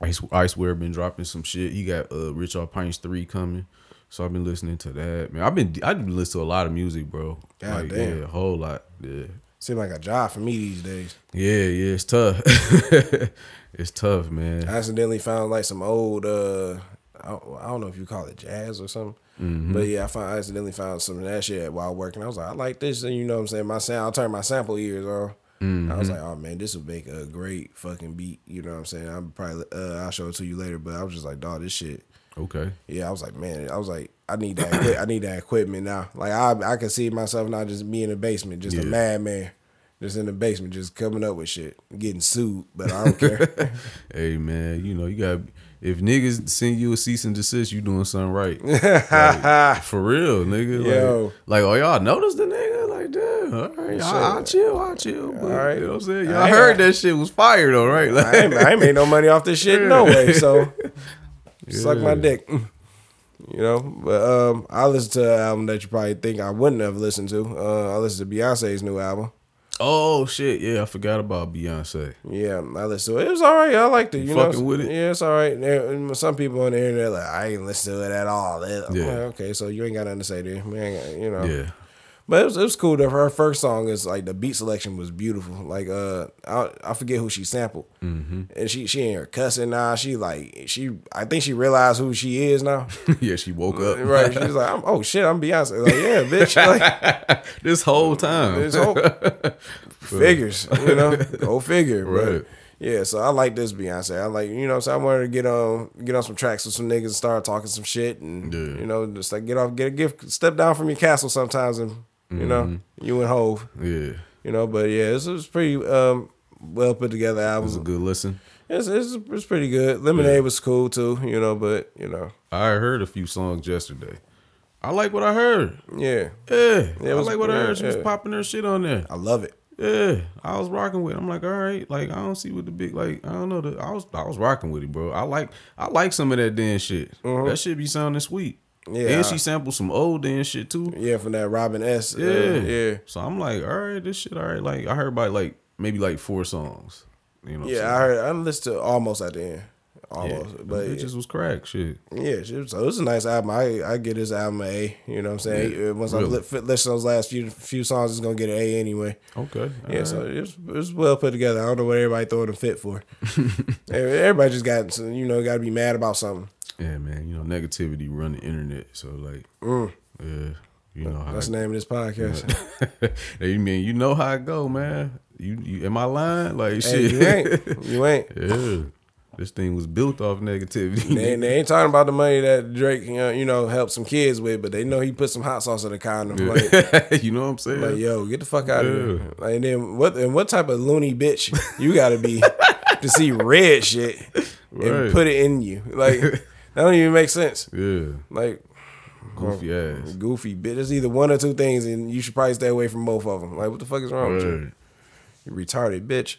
Ice Icewear been dropping some shit. He got uh Rich Off Pints three coming. So I've been listening to that. Man, I've been I've been listening to a lot of music, bro. God like, damn. yeah, a whole lot. Yeah. Seem like a job for me these days. Yeah, yeah, it's tough. [laughs] it's tough, man. I accidentally found like some old uh I don't, I don't know if you call it jazz or something. Mm-hmm. But yeah, I found I accidentally found some of that shit while working. I was like, I like this, and you know what I'm saying? My sound, I'll turn my sample ears on. Mm-hmm. I was like, oh man, this would make a great fucking beat. You know what I'm saying? I'm probably uh, I'll show it to you later, but I was just like, dog, this shit. Okay. Yeah, I was like, man, I was like, I need that. I need that equipment now. Like I, I can see myself not just be in the basement, just a madman, just in the basement, just coming up with shit, getting sued. But I don't care. [laughs] Hey man, you know, you got if niggas send you a cease and desist, you doing something right. [laughs] Like, for real, nigga. Like, Yo. like, oh y'all noticed the nigga? Like, damn, all right, I'll, I'll chill, I'll chill. But, All right. You know what I'm saying? I Y'all ain't heard that shit was fire though, right? Like, I ain't, I ain't made no money off this shit no way. So [laughs] suck my dick. [laughs] You know, but um, I listened to an album that you probably think I wouldn't have listened to. Uh, I listened to Beyonce's new album. Oh shit, yeah, I forgot about Beyonce. Yeah, I listened to it. It was all right. I liked it. You, You know, fucking with it? Yeah, it's all right. There- some people on the internet like I ain't listen to it at all. I'm Yeah. like, okay, so you ain't got nothing to say there, man. You know. Yeah. But it was, it was cool. The, her first song is like the beat selection was beautiful. Like uh, I, I forget who she sampled, mm-hmm. and she she ain't her cussing now. She like she I think she realized who she is now. [laughs] yeah, she woke up. [laughs] right? She's like, I'm, oh shit, I'm Beyonce. Like yeah, [laughs] bitch. Like this whole time. it's whole figures, you know, go figure. Right. But yeah, so I like this Beyonce. I like you know, so I wanted to get on get on some tracks with some niggas and start talking some shit, and Yeah. you know, just like get off, get a gift, step down from your castle sometimes, and you know, Mm-hmm. you and Hove. yeah. You know, but yeah, this was pretty um well put together It was a good listen. It's, it's it's pretty good. Lemonade was cool too, you know, but you know, I heard a few songs yesterday. I like what I heard. Yeah, Yeah, Yeah, I was- like what I heard. She was popping her shit on there. I love it. Yeah, I was rocking with. It. I'm like, all right, like I don't see what the big like. I don't know. The, I was I was rocking with it, bro. I like I like some of that damn shit. That shit be sounding sweet. Yeah, and she sampled some old dance shit too. Yeah, from that Robin S. uh, Yeah, yeah. So I'm like, all right, this shit, all right. Like I heard about like maybe like four songs. You know, Yeah, I heard. I listened to almost at the end? Yeah, almost. them but bitches was crack shit. yeah, shit, so it was a nice album. I I get this album A. You know what I'm saying? Yeah, Uh, Once I really. fi- listen to those last few few songs, it's gonna get an A anyway. Okay, Yeah, so right. it was, it was well put together. I don't know what everybody throwing a fit for. [laughs] everybody just got you know got to be mad about something. yeah, man. You negativity run the internet. So like, yeah, you know how. Mm. That's the name of this podcast. [laughs] you mean you know how it go, man? You, you am I lying? Like hey, shit. you ain't, you [laughs] ain't. yeah, this thing was built off negativity. They, they [laughs] ain't talking about the money that Drake, you know, you know, helped some kids with, but they know he put some hot sauce in the condom. Like, you know what I'm saying? like, yo, get the fuck out of here. Like, and then what? And what type of loony bitch you got to be to see red shit and put it in you? Like, that don't even make sense. yeah, Like, goofy ass. goofy bitch. It's either one or two things, and you should probably stay away from both of them. Like, what the fuck is wrong with you? You retarded bitch.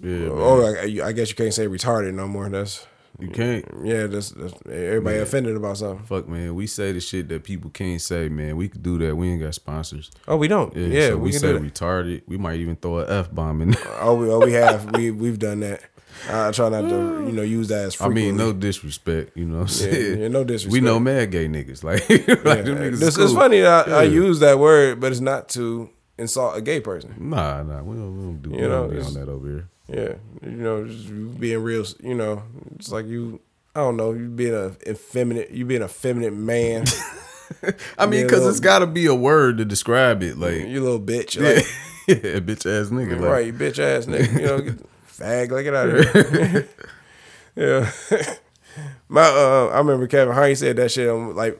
Yeah. Oh, I, I guess you can't say retarded no more. That's you can't. yeah. That's, that's everybody Man. offended about something. Fuck, man. We say the shit that people can't say, man. We could do that. We ain't got sponsors. Oh, we don't. Yeah, Yeah, so we, we, can say retarded. We might even throw an f bomb in. there. Oh, we, oh, we have. [laughs] we we've done that. I try not to, mm. you know, use that as I mean, no disrespect. You know what I'm Yeah, saying? yeah, no disrespect. We know mad gay niggas. [laughs] Like, like them niggas. is It's, it's funny that I, I use that word, but it's not to insult a gay person. Nah, nah. We don't, we don't do. You know, don't be it's- on that over here. Yeah, you know, just being real. You know, it's like you. I don't know. You being a effeminate. You being a feminine man. [laughs] I mean, because it's got to be a word to describe it. Like, you little bitch. [laughs] yeah, Like, yeah, bitch ass nigga. Like, right, you bitch ass nigga. You know, get, fag, like get out of here. [laughs] [laughs] yeah. [laughs] My, uh, I remember Kevin Hart. Said that shit on like,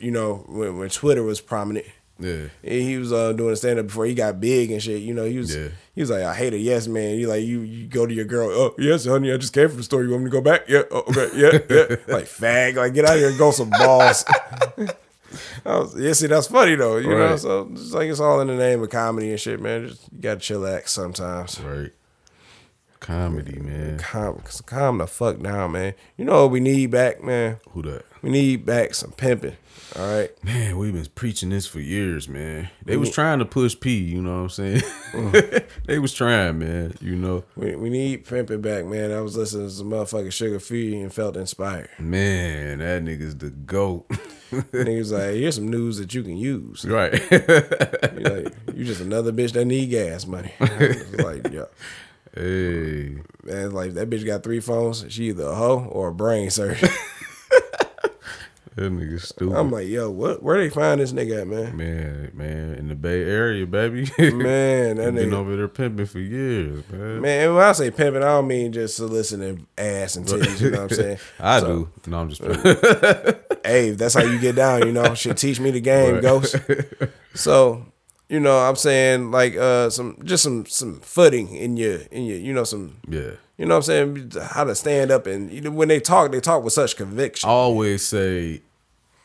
you know, when when Twitter was prominent. Yeah. He was uh, doing stand up before he got big and shit. You know, he was Yeah. he was like, I hate a yes man. You like you you go to your girl, oh yes, honey, I just came from the store. You want me to go back? Yeah, oh, okay, yeah, yeah. like fag, like get out of here and go some balls. I was, yeah, see, that's funny though. You know, so it's like it's all in the name of comedy and shit, man. Just you gotta chillax sometimes. Right. Comedy, man. Calm, calm the fuck down, man. You know what we need back, man? Who that? We need back some pimping. All right. Man, we've been preaching this for years, man. They was trying to push P, you know what I'm saying? Mm. [laughs] they was trying, man. You know, We, we need pimping back, man. I was listening to some motherfucking Suga Free and felt inspired. man, that nigga's the goat. [laughs] Niggas like, here's some news that you can use. right. You like, you just another bitch that need gas money. [laughs] Like, yeah. Hey, Man, like that bitch got three phones. She either a hoe or a brain surgeon. [laughs] that nigga's stupid. I'm like, yo, what? Where they find this nigga at, man? man, man, in the Bay Area, baby. [laughs] Man, that nigga been over there pimping for years, man. Man, when I say pimping, I don't mean just soliciting ass and titties. You know what I'm saying? [laughs] I So, do. No, I'm just playing. Hey, that's how you get down. You know, should teach me the game, Right. ghost. So, you know, I'm saying like uh some just some some footing in your in your you know some yeah. you know what I'm saying how to stand up and you know, when they talk they talk with such conviction. I always say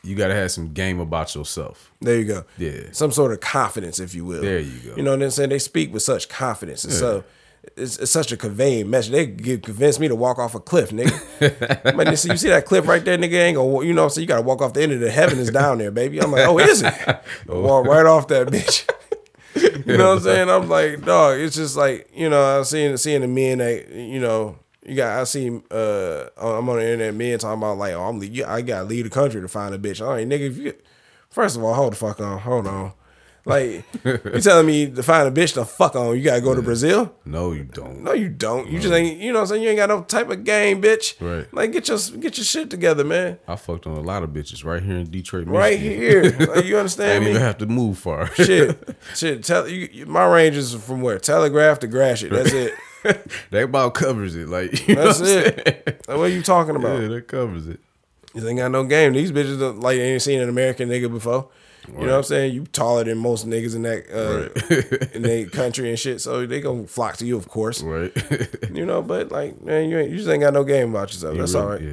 you gotta have some game about yourself. There you go. Yeah. Some sort of confidence, if you will. There you go. You know what I'm saying? They speak with such confidence. And so it's, it's such a conveying message. They could convince me to walk off a cliff, nigga. [laughs] Man, you see, you see that cliff right there, nigga? Ain't gonna, you know, so you gotta walk off the end of the heaven is down there, baby. I'm like, oh, is it? [laughs] Walk right off that bitch. [laughs] you know what I'm saying? I'm like, dog, it's just like, you know, I'm seeing seeing the men that, you know, you got I see uh I'm on the internet men talking about like, oh, I'm I gotta leave the country to find a bitch. All right, nigga, if you first of all, hold the fuck on, hold on. Like [laughs] you telling me to find a bitch to fuck on, you gotta go to Brazil? No, you don't. No, you don't. You just ain't you know what I'm saying? You ain't got no type of game, bitch. Right. Like get your get your shit together, man. I fucked on a lot of bitches right here in Detroit, Michigan. Right here. [laughs] Like, you I understand didn't me? even have to move far. [laughs] shit. Shit. Tell you, you- my range is from where? Telegraph to Gratiot. That's it. that about covers it. Like you know That's what I'm it. saying? Like, what are you talking about? Yeah, that covers it. You ain't got no game. These bitches don't, like ain't seen an American nigga before. You know what I'm saying? You taller than most niggas in that uh, [laughs] in their country and shit, so they gonna flock to you, of course. Right. [laughs] You know, but like, man, you ain't, you just ain't got no game about yourself. That's all right. Yeah.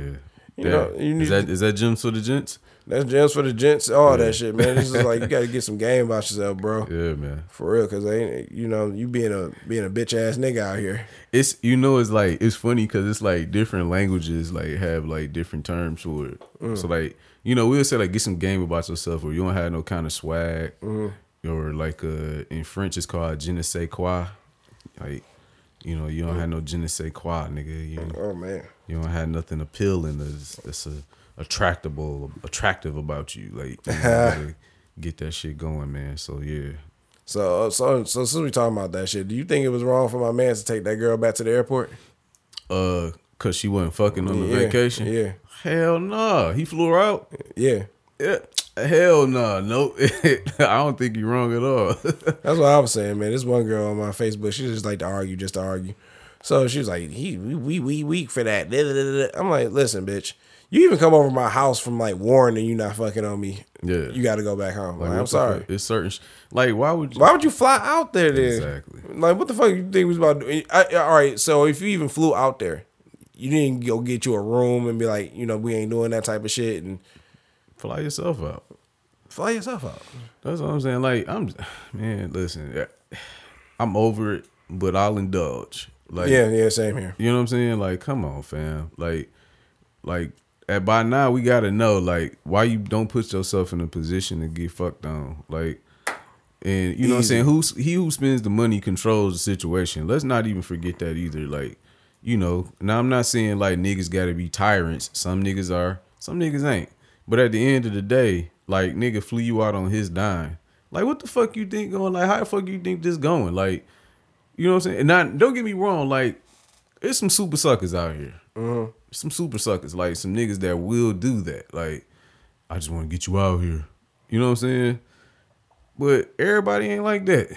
You Damn. know, you need is that is that gems for the gents? That's gems for the gents, all that shit, man. It's just like you [laughs] gotta get some game about yourself, bro. Yeah, man. For real, cause ain't you know you being a being a bitch ass nigga out here. It's you know it's like it's funny because it's like different languages like have like different terms for it. So like you know we'll say like get some game about yourself or you don't have no kind of swag or like uh in French it's called je ne sais quoi. Like you know you don't have no je ne sais quoi, nigga. You Oh man, you don't have nothing appealing that's that's a, attractable attractive about you. Like you know, [laughs] get that shit going, man. So yeah. so uh, so so since we talking about that shit, do you think it was wrong for my man to take that girl back to the airport? Uh, cause she wasn't fucking on the Yeah, vacation. yeah. Hell no. He flew her out. Yeah, Yeah. Hell no. Nope. [laughs] I don't think you're wrong at all. [laughs] That's what I was saying, man. This one girl on my Facebook, she just like to argue, just to argue. So she was like, "He, we, we, we weak for that." I'm like, "Listen, bitch, you even come over my house from like Warren and you not fucking on me. Yeah. you got to go back home. Like, what I'm sorry. fuck? It's certain. Sh- like, why would you? Why would you fly out there then? Exactly. Like, what the fuck you think was about? to do? I, all right, so if you even flew out there, you didn't go get you a room and be like, you know, we ain't doing that type of shit and Fly yourself out. fly yourself out. That's what I'm saying. Like, I'm, man, listen, I'm over it, but I'll indulge. Like, Yeah, yeah, same here. You know what I'm saying? Like, come on, fam. Like, like, at by now we gotta know, like, why you don't put yourself in a position to get fucked on. Like, and you know what I'm saying? Who's he who spends the money controls the situation. Let's not even forget that either. Like, you know, now I'm not saying like niggas gotta be tyrants. Some niggas are, some niggas ain't. But at the end of the day, like nigga flew you out on his dime. Like what the fuck you think going? Like how the fuck you think this going? Like, you know what I'm saying? And not don't get me wrong, like there's some super suckers out here. Uh-huh. Some super suckers, like some niggas that will do that. Like, I just want to get you out here. You know what I'm saying? But everybody ain't like that.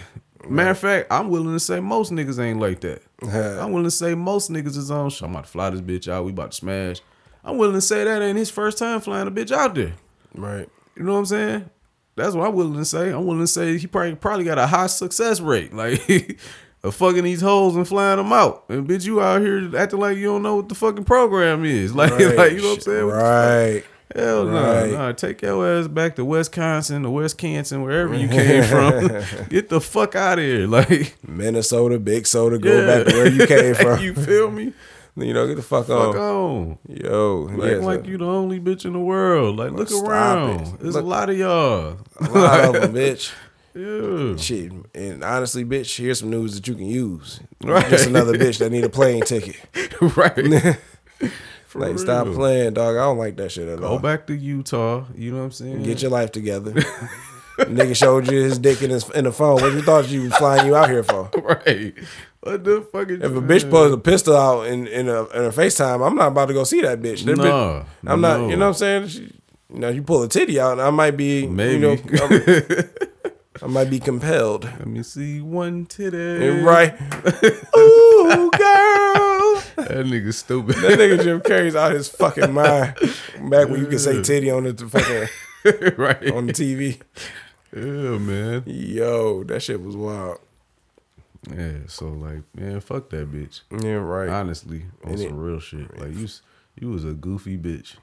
Matter of fact, I'm willing to say most niggas ain't like that. I'm willing to say most niggas is on. I'm about to fly this bitch out. We about to smash. I'm willing to say that ain't his first time flying a bitch out there. Right. You know what I'm saying? That's what I'm willing to say. I'm willing to say he probably probably got a high success rate, [laughs] like of fucking these hoes and flying them out. And bitch, you out here acting like you don't know what the fucking program is. [laughs] Like, Right. like you know what I'm saying? What the fuck? Right. Hell no, Right. nah. Take your ass back to Wisconsin or Wisconsin, wherever you came from. [laughs] Get the fuck out of here. Like, Minnesota, big soda, go yeah. back to where you [laughs] came from. you feel me? [laughs] you know, get the fuck, Fuck on. on. Yo, Like, yeah, like you the only bitch in the world. Like, look around. it. There's Look- a lot of y'all. a lot of them, bitch. Yeah. Shit, and honestly, bitch, here's some news that you can use. Right. Just another bitch that need a plane ticket. right. For Like, stop playing, dog. I don't like that shit at Go all. Go back to Utah. You know what I'm saying? Get your life together. [laughs] Nigga showed you his dick in, his, in the phone. What you thought you was flying you out here for? [laughs] right. What the fuck is If a bitch pulls a pistol out in in a in a FaceTime, I'm not about to go see that bitch. That No, bitch- I'm not. You know what I'm saying? She, you know, you pull a titty out, I might be Maybe. You know, [laughs] I might be compelled. Let me see one titty. Right? Ooh, girl. That nigga stupid. That nigga Jim Carrey's out his fucking mind. Back when you could say titty on the fucking [laughs] right. on the TV. yeah, man. Yo, that shit was wild. Yeah. So like, man, fuck that bitch. Yeah, right. Honestly, on And some it- real shit. Like you, you was a goofy bitch.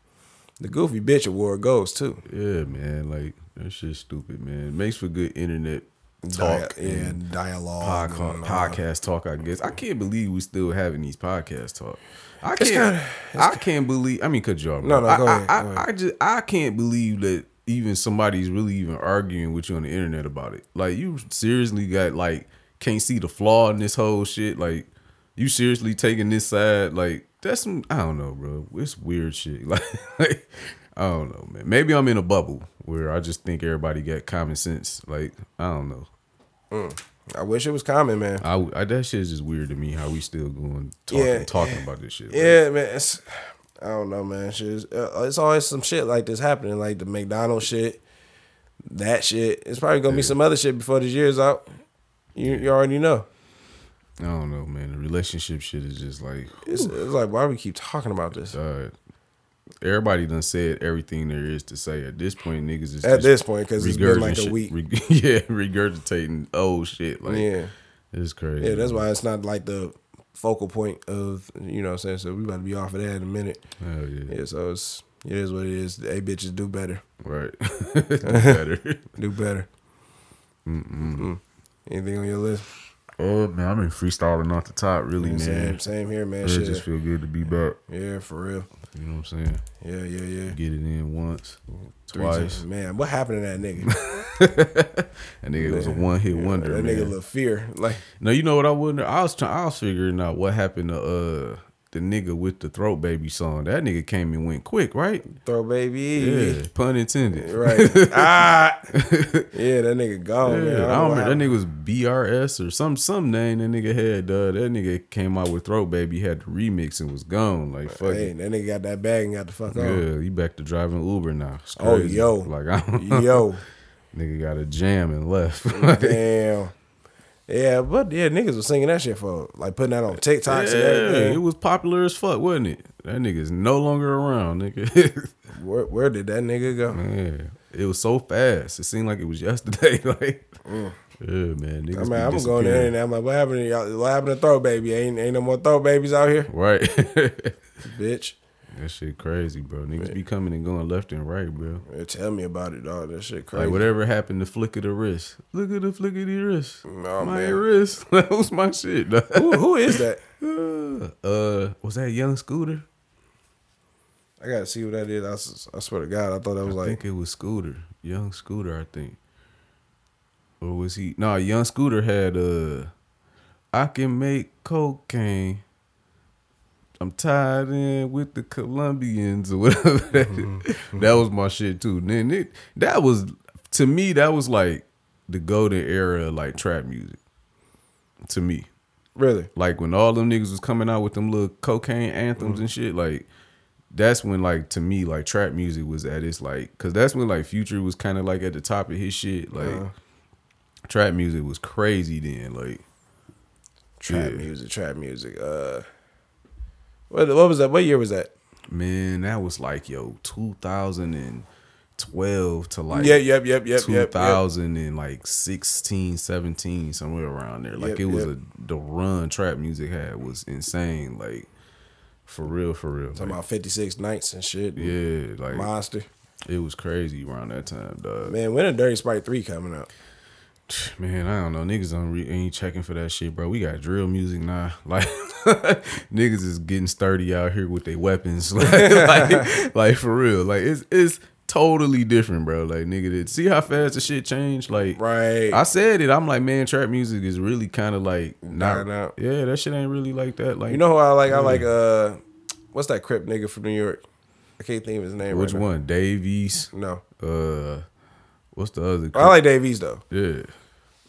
The Goofy Bitch Award goes too. Yeah, man. Like that shit's stupid, man. Makes for good internet talk. yeah, and dialogue. podca- and, podcast talk. I guess I can't believe we still having these podcast talk. I can't. kinda- I can't believe. I mean, cut you off. No, no, I, go I- ahead, I, go ahead. I just I can't believe that even somebody's really even arguing with you on the internet about it. Like you seriously got like can't see the flaw in this whole shit. Like you seriously taking this side. Like that's some. I don't know, bro. It's weird shit. [laughs] Like. like I don't know, man. Maybe I'm in a bubble where I just think everybody got common sense. Like I don't know. I wish it was common, man. I, I that shit is just weird to me how we still going talking Yeah. talking about this shit. Yeah, man. It's, I don't know, man. Shit, is- uh, it's always some shit like this happening, like the McDonald's shit, that shit. It's probably gonna be some other shit before this year's out. You you already know. I don't know, man. The relationship shit is just like It's, it's like why do we keep talking about this everybody done said everything there is to say. At this point, niggas is at this point because it's been like a week. reg- [laughs] yeah, regurgitating old shit. Like Yeah. it's crazy. Yeah, that's why it's not like the focal point of you know what I'm saying. So we about to be off of that in a minute. Yeah. Yeah, so it's It is what it is. Hey, bitches, do better. Right. [laughs] [laughs] Do better. Do better. Mm-mm. Anything on your list? Oh man, I've been freestyling off the top, really, Yeah, Same, man. same here, man. It Shit. just feel good to be back. yeah, for real. You know what I'm saying? Yeah, yeah, yeah. Get it in once, twice. times. Man, what happened to that nigga? [laughs] [laughs] That nigga was a one hit wonder, that man. nigga look fear. Like, No, you know what I wouldn't. I was trying. I was figuring out what happened to uh the nigga with the throat baby song. That nigga came and went quick, right? throw baby. Yeah, pun intended. Right. [laughs] ah. [laughs] Yeah, that nigga gone, Yeah, man. I I remember. That nigga was BRS or some some name that nigga had. Uh, that nigga came out with Throat Baby, had the remix and was gone. Like fuck Hey, it. that nigga got that bag and got the fuck on. Yeah, he back to driving Uber now. Oh, yo. like I don't Yo, [laughs] nigga got a jam and left. damn. Yeah, but yeah, niggas was singing that shit for like putting that on TikToks and everything. it was popular as fuck, wasn't it? That nigga's no longer around, nigga. [laughs] Where, where did that nigga go? Man, it was so fast. It seemed like it was yesterday. [laughs] like, mm. yeah, man. Niggas I mean, I'm going there and I'm like, what happened to y'all? What happened to throw baby? Ain't ain't no more throw babies out here, Right. [laughs] bitch. That shit crazy, bro. Niggas be coming and going left and right, bro. Yeah, tell me about it, dog. That shit crazy. Like whatever happened to flick of the wrist. Look at the flick of the wrist. Oh, my man. wrist. [laughs] That was my shit. dog. who, who is that? [laughs] uh, was that Young Scooter? I gotta see what that is. I swear to God, I thought that was I like think it was Scooter. Young Scooter, I think. Or was he? No, Young Scooter had uh I can make cocaine. I'm tied in with the Colombians or whatever. [laughs] That, Mm-hmm. that was my shit too. Then it, that was to me that was like the golden era of like trap music. To me, really. like when all them niggas was coming out with them little cocaine anthems and shit, like that's when like to me like trap music was at its like cause that's when like Future was kind of like at the top of his shit. Like trap music was crazy then. Like Trap Yeah. music, trap music. Uh, what what was that? What year was that? man, that was like yo 2012 to like Yep, yep, yep, yep, yep, yep. 2000 and like 16 17 somewhere around there like Yep, it was yep. a the run trap music had was insane like for real for real Talking Like, about 56 nights and shit. yeah like Monster. It was crazy around that time, dog. Man, when a Dirty Sprite 3 coming out? I don't know. Niggas don't re- ain't checking for that shit, bro. We got drill music now. [laughs] Like niggas is getting sturdy out here with their weapons. [laughs] Like, like, like, for real. Like it's it's totally different, bro. Like nigga, did see how fast the shit changed? Like Right. I said it. I'm like, man, trap music is really kind of like not. Out. Yeah, that shit ain't really like that. Like You know who I like? I like, uh, what's that Crip nigga from New York? I can't think of his name which right now. one? Dave East. No. Uh, what's the other? I like Dave East, though. yeah.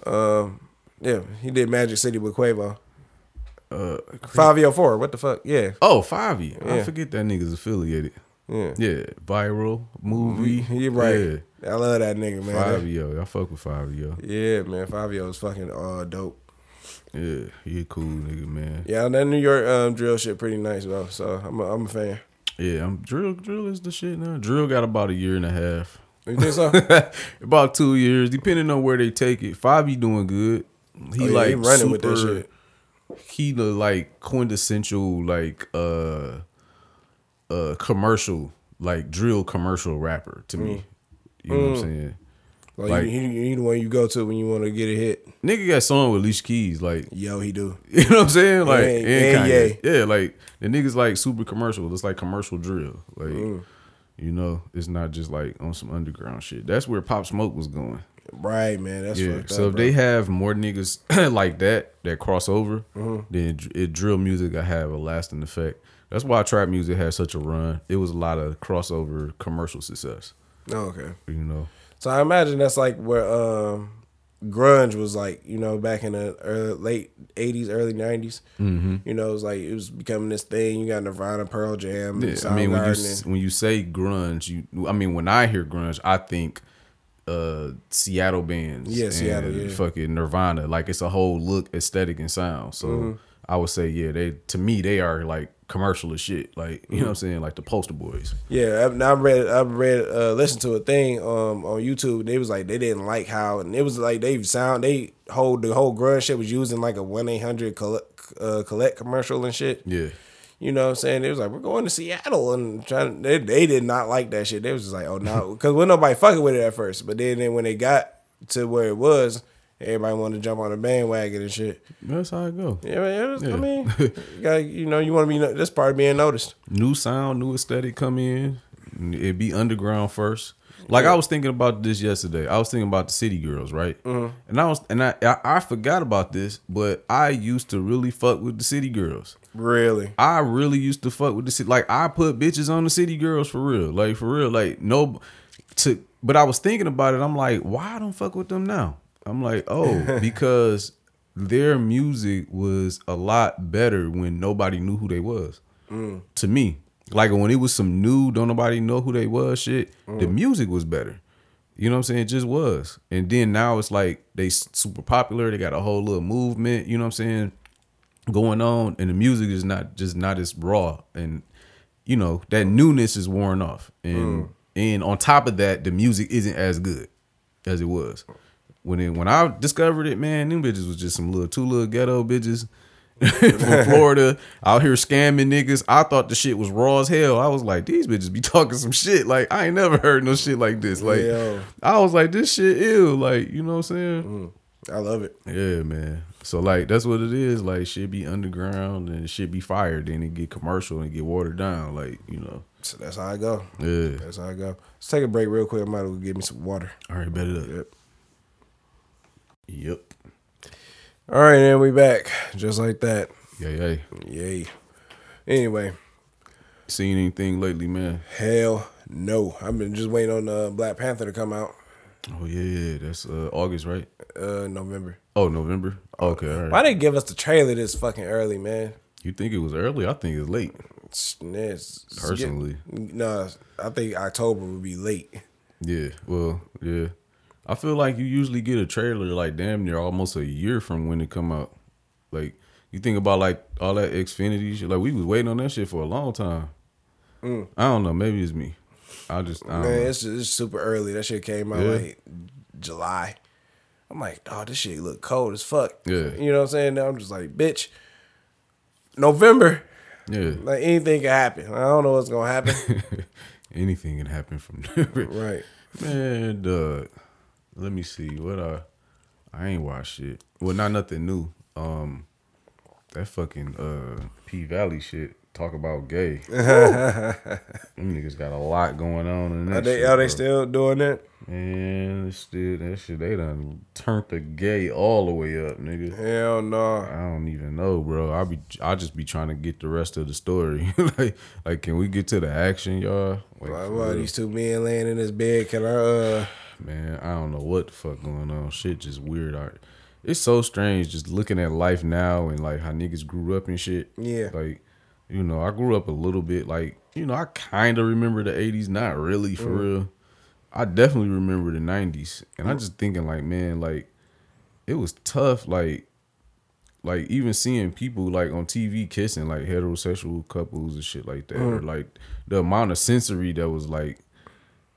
Um. Yeah, he did Magic City with Quavo. Uh, 504, what the fuck? Yeah. Oh, Fivio. I forget that nigga's affiliated. Yeah. Yeah, viral movie. You're right. Yeah. I love that nigga, man. Fivio, I fuck with Fivio. Yeah, man. Fivio is fucking uh, dope. Yeah, he a cool nigga, man. Yeah, that New York um, drill shit pretty nice though. So I'm a, I'm a fan. Yeah, I'm drill. Drill is the shit now. Drill got about a year and a half, You think so? [laughs] about two years, depending on where they take it. Five doing good. He Oh, yeah, like he running with that shit. He the like quintessential like uh uh commercial like drill commercial rapper to me. Mm. You know what I'm saying? Like, Like- he, he, he the one you go to when you want to get a hit. Nigga got song with Alicia Keys, like Yo, he do. [laughs] You know what I'm saying? Like, And- and, and Kanye. Yeah, like the niggas like super commercial. It's like commercial drill. Like, Mm. You know, it's not just like on some underground shit. That's where Pop Smoke was going. Right, man. That's yeah. So up, if bro. they have more niggas [clears throat] like that that cross over, Mm-hmm. then it drill music I have a lasting effect. That's why trap music had such a run. It was a lot of crossover commercial success. Oh, okay. You know. So I imagine that's like where um, grunge was like, you know, back in the early, late '80s, early '90s. Mm-hmm. You know, it was like it was becoming this thing. You got Nirvana, Pearl Jam, Yeah, I mean, when you when you say grunge, you I mean when I hear grunge, I think uh Seattle bands, Yeah, Seattle, and yeah. fucking Nirvana. Like it's a whole look, aesthetic, and sound. So Mm-hmm. I would say, yeah, they to me they are like commercial as shit. Like you know what. I'm saying, like the poster boys. Yeah, I, I read, I read, uh, listened to a thing um on YouTube. They was like they didn't like how, and it was like they sound they hold the whole grunge shit was using like a one eight hundred collect uh, collect commercial and shit. Yeah, You know what I'm saying? It was like, we're going to Seattle and trying. They, they did not like that shit. They was just like, oh no, because when nobody fucking with it at first, but then, then when they got to where it was, everybody wanted to jump on the bandwagon and shit. That's how it go. Yeah, man, was- I mean, [laughs] you, gotta, you know, you want to be this part of being noticed. New sound, new aesthetic come in. It be underground first. Like I was thinking about this yesterday. I was thinking about the City Girls, right? Mm-hmm. And I was, and I, I, I forgot about this, but I used to really fuck with the City Girls. Really, I really used to fuck with the city. Like I put bitches on the city girls for real. Like for real. Like no to but I was thinking about it. I'm like, why I don't fuck with them now? I'm like, oh, because their music was a lot better when nobody knew who they was. Mm. To me. Like when it was some new, don't nobody know who they was shit, the mm. music was better. You know what I'm saying? It just was. And then now it's like they super popular. They got a whole little movement, you know what I'm saying? going on and the music is not just not as raw and you know that newness is worn off and mm. and on top of that the music isn't as good as it was when it when I discovered it man them bitches was just some little two little ghetto bitches [laughs] from Florida out here scamming niggas I thought the shit was raw as hell I was like these bitches be talking some shit like I ain't never heard no shit like this like Yeah. I was like this shit ill like you know what I'm saying mm. I love it. yeah, man. So like that's what it is. Like shit be underground and shit be fired, then it get commercial and get watered down. Like you know. So that's how I go. Yeah. That's how I go. Let's take a break real quick. I might as well get me some water. All right, bet it up. Yep. Yep. All right, and we back just like that. Yay, yeah. Yay. Anyway, Seen anything lately, man? hell no. I've been just waiting on uh, Black Panther to come out. Oh yeah, yeah. That's uh, August, right? Uh, November. Oh, November. Okay, all right. Why they give us the trailer this fucking early, man? You think it was early? I think it's late. It's, it's, Personally. no, I think October would be late. Yeah. Well, yeah. I feel like you usually get a trailer like damn near almost a year from when it come out. Like you think about like all that Xfinity shit. Like we was waiting on that shit for a long time. I don't know. Maybe it's me. I just I don't Mm. Man, it's it's super early. That shit came out Yeah. like July. I'm like, oh, this shit look cold as fuck. Yeah. You know what I'm saying? Now I'm just like, bitch, November, yeah. like anything can happen. I don't know what's gonna happen. [laughs] Anything can happen from there. right. Man, dog. Let me see. What I I ain't watched it. Well, not nothing new. Um that fucking uh P Valley shit. Talk about gay. [laughs] Them niggas got a lot going on in that Are they shit, are they bro. still doing that? Man, still that shit. They done turned the gay all the way up, nigga. Hell no. I don't even know, bro. I be I just be trying to get the rest of the story. [laughs] like, like, can we get to the action, y'all? Like, Why, why these two men laying in this bed? Can I? uh man, I don't know what the fuck going on. Shit just weird. I, it's so strange just looking at life now and like how niggas grew up and shit. Yeah. Like, you know, I grew up a little bit like, you know, I kind of remember the 80s, not really for mm. real. I definitely remember the 90s. And I'm mm. just thinking like, man, like it was tough like like even seeing people like on TV kissing like heterosexual couples and shit like that or mm. like the amount of sensory that was like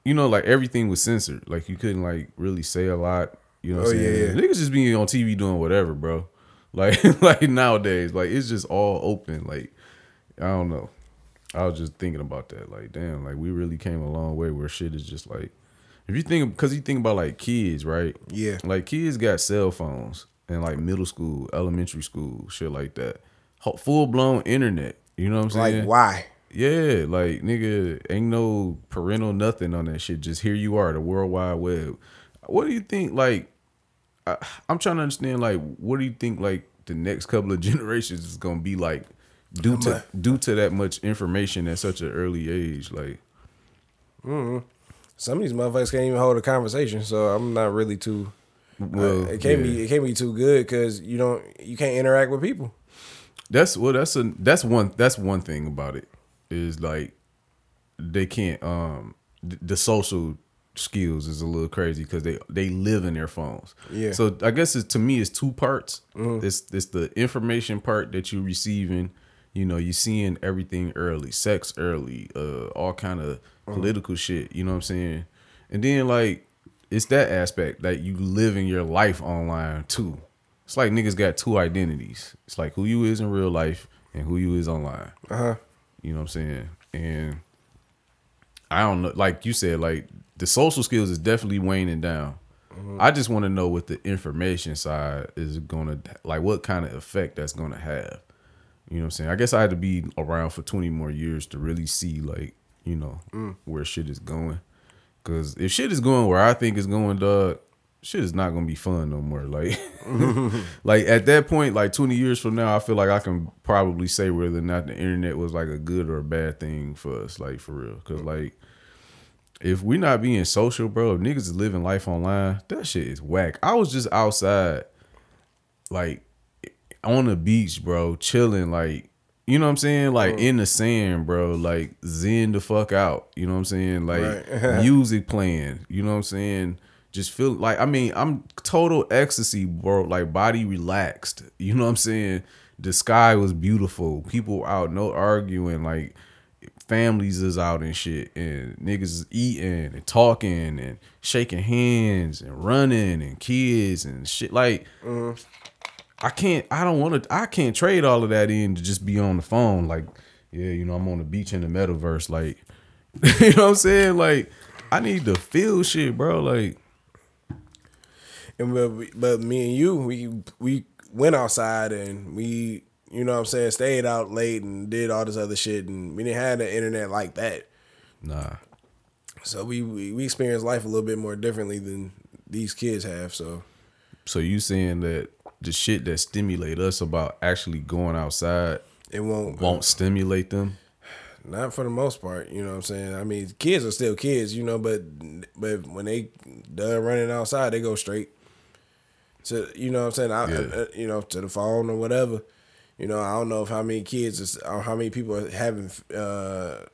you know, like everything was censored. Like you couldn't like really say a lot. You know what Oh, I'm saying? yeah, yeah. Niggas just being on TV doing whatever, bro. [laughs] Like like nowadays, like it's just all open. Like I don't know. I was just thinking about that. Like damn, like we really came a long way where shit is just like if you think because you think about like kids, right? Yeah. Like kids got cell phones and like middle school, elementary school, shit like that. Full blown internet. You know what I'm saying? Like why? Yeah, like nigga, ain't no parental nothing on that shit. Just here you are, the World Wide Web. What do you think? Like, I, I'm trying to understand. Like, what do you think? Like, the next couple of [laughs] generations is gonna be like due to due to that much information at such an early age. Like, hmm. Some of these motherfuckers can't even hold a conversation, so I'm not really too. well, it can't yeah. be. It can't be too good because you don't. You can't interact with people. That's well. That's a that's one that's one thing about it is like they can't um th- the social skills is a little crazy because they they live in their phones. Yeah. So I guess it's to me it's two parts. It's it's the information part that you're receiving. You know, you seeing everything early, sex early, uh, all kind of political shit. You know what I'm saying? And then like it's that aspect that you living your life online too. It's like niggas got two identities. It's like who you is in real life and who you is online. Uh huh. You know what I'm saying? And I don't know, like you said, like the social skills is definitely waning down. Mm-hmm. I just want to know what the information side is gonna like, what kind of effect that's gonna have. You know what I'm saying? I guess I had to be around for 20 more years to really see like, you know, mm. where shit is going. Cause if shit is going where I think it's going, dog, shit is not gonna be fun no more. [laughs] Like, [laughs] like at that point, like 20 years from now, I feel like I can probably say whether or not the internet was like a good or a bad thing for us, like for real. Cause like, if we're not being social, bro, if niggas is living life online, that shit is whack. I was just outside, like on the beach, bro, chilling, like you know what I'm saying, like mm. in the sand, bro, like zen the fuck out. You know what I'm saying, like Right. [laughs] music playing. You know what I'm saying. Just feel like I mean I'm total ecstasy, bro. Like body relaxed. [laughs] You know what I'm saying. The sky was beautiful. People out no arguing. Like families is out and shit, and niggas is eating and talking and shaking hands and running and kids and shit. Like mm-hmm. I can't. I don't want to. I can't trade all of that in to just be on the phone. Like, yeah, you know, I'm on the beach in the metaverse. Like, [laughs] you know what I'm saying? Like, I need to feel shit, bro. Like, And but, but me and you, we we went outside and we, you know what I'm saying, stayed out late and did all this other shit and we didn't have the internet like that. nah. So we we, we experienced life a little bit more differently than these kids have. So So you saying that the shit that stimulate us about actually going outside it won't uh, won't stimulate them? not for the most part, you know what I'm saying? I mean, kids are still kids, you know, but but when they done running outside, they go straight to you know what I'm saying? I, Yeah. uh, you know, to the phone or whatever. You know, I don't know if how many kids is, or how many people are having uh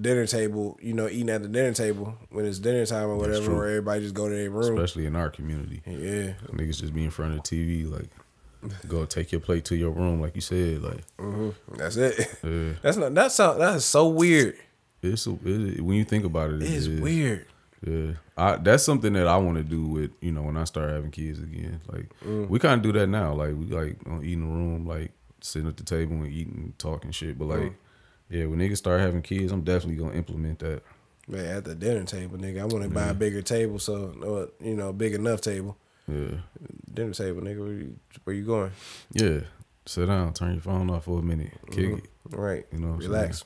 dinner table, you know, eating at the dinner table when it's dinner time or whatever, or everybody just go to their room. Especially in our community, Yeah. niggas just be in front of the TV. Like, [laughs] go take your plate to your room, like you said. Like, mhm That's it. yeah. That's not that's so that's so weird. it's it, when you think about it, it It's is. weird. Yeah, I, that's something that I want to do with you know when I start having kids again. Like mm. we kind of do that now. Like we like on eating the room, like sitting at the table and eating, talking shit. But like, mm. yeah, when niggas start having kids, I'm definitely gonna implement that. Man, at the dinner table, nigga, I want to buy a bigger table, so uh, you know, big enough table. Yeah, Dinner table, nigga. Where you, where you going? yeah. Sit down, turn your phone off for a minute, kick mm-hmm. it. Right. You know, relax.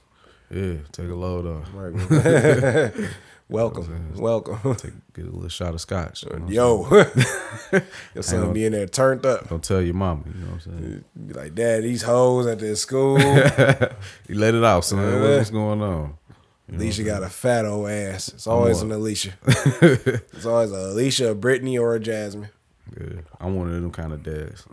Yeah, take a load off. Right. [laughs] welcome, welcome. [laughs] Take get a little shot of scotch. you know Yo, [laughs] your son on. be in there turned up. Don't tell your mama. You know what I'm saying? Be like, Dad, these hoes at this school. You let it out, son. Yeah. What's going on? You know Alicia got a fat old ass. It's always an Alicia. it's always a Alicia, a Brittany, or a Jasmine. Yeah, I'm one of them kind of dads.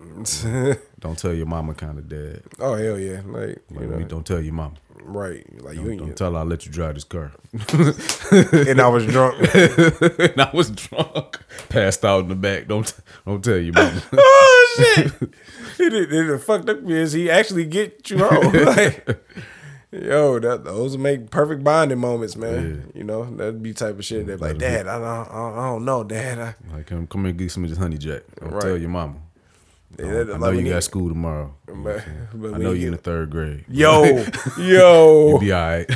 [laughs] Don't tell your mama kind of dad. oh hell yeah, like Like, you know, don't tell your mama. right? Like Don't, you, don't tell her I let you drive this car. [laughs] and I was drunk. [laughs] and I was drunk, passed out in the back. Don't don't tell your mama. oh shit! He did, it fucked up is he actually get you home? like, yo, that those make perfect bonding moments, man. You know that'd be type of shit. That like, Dad, I don't, I don't, know, Dad. I, [laughs] like, come, come here, and get some of this honey jack. I'll Right. tell your mama. Yeah, I that- know like you got school tomorrow. You know what I'm But- but I know you you in the third grade. Yo, [laughs] yo, You [laughs] be all right.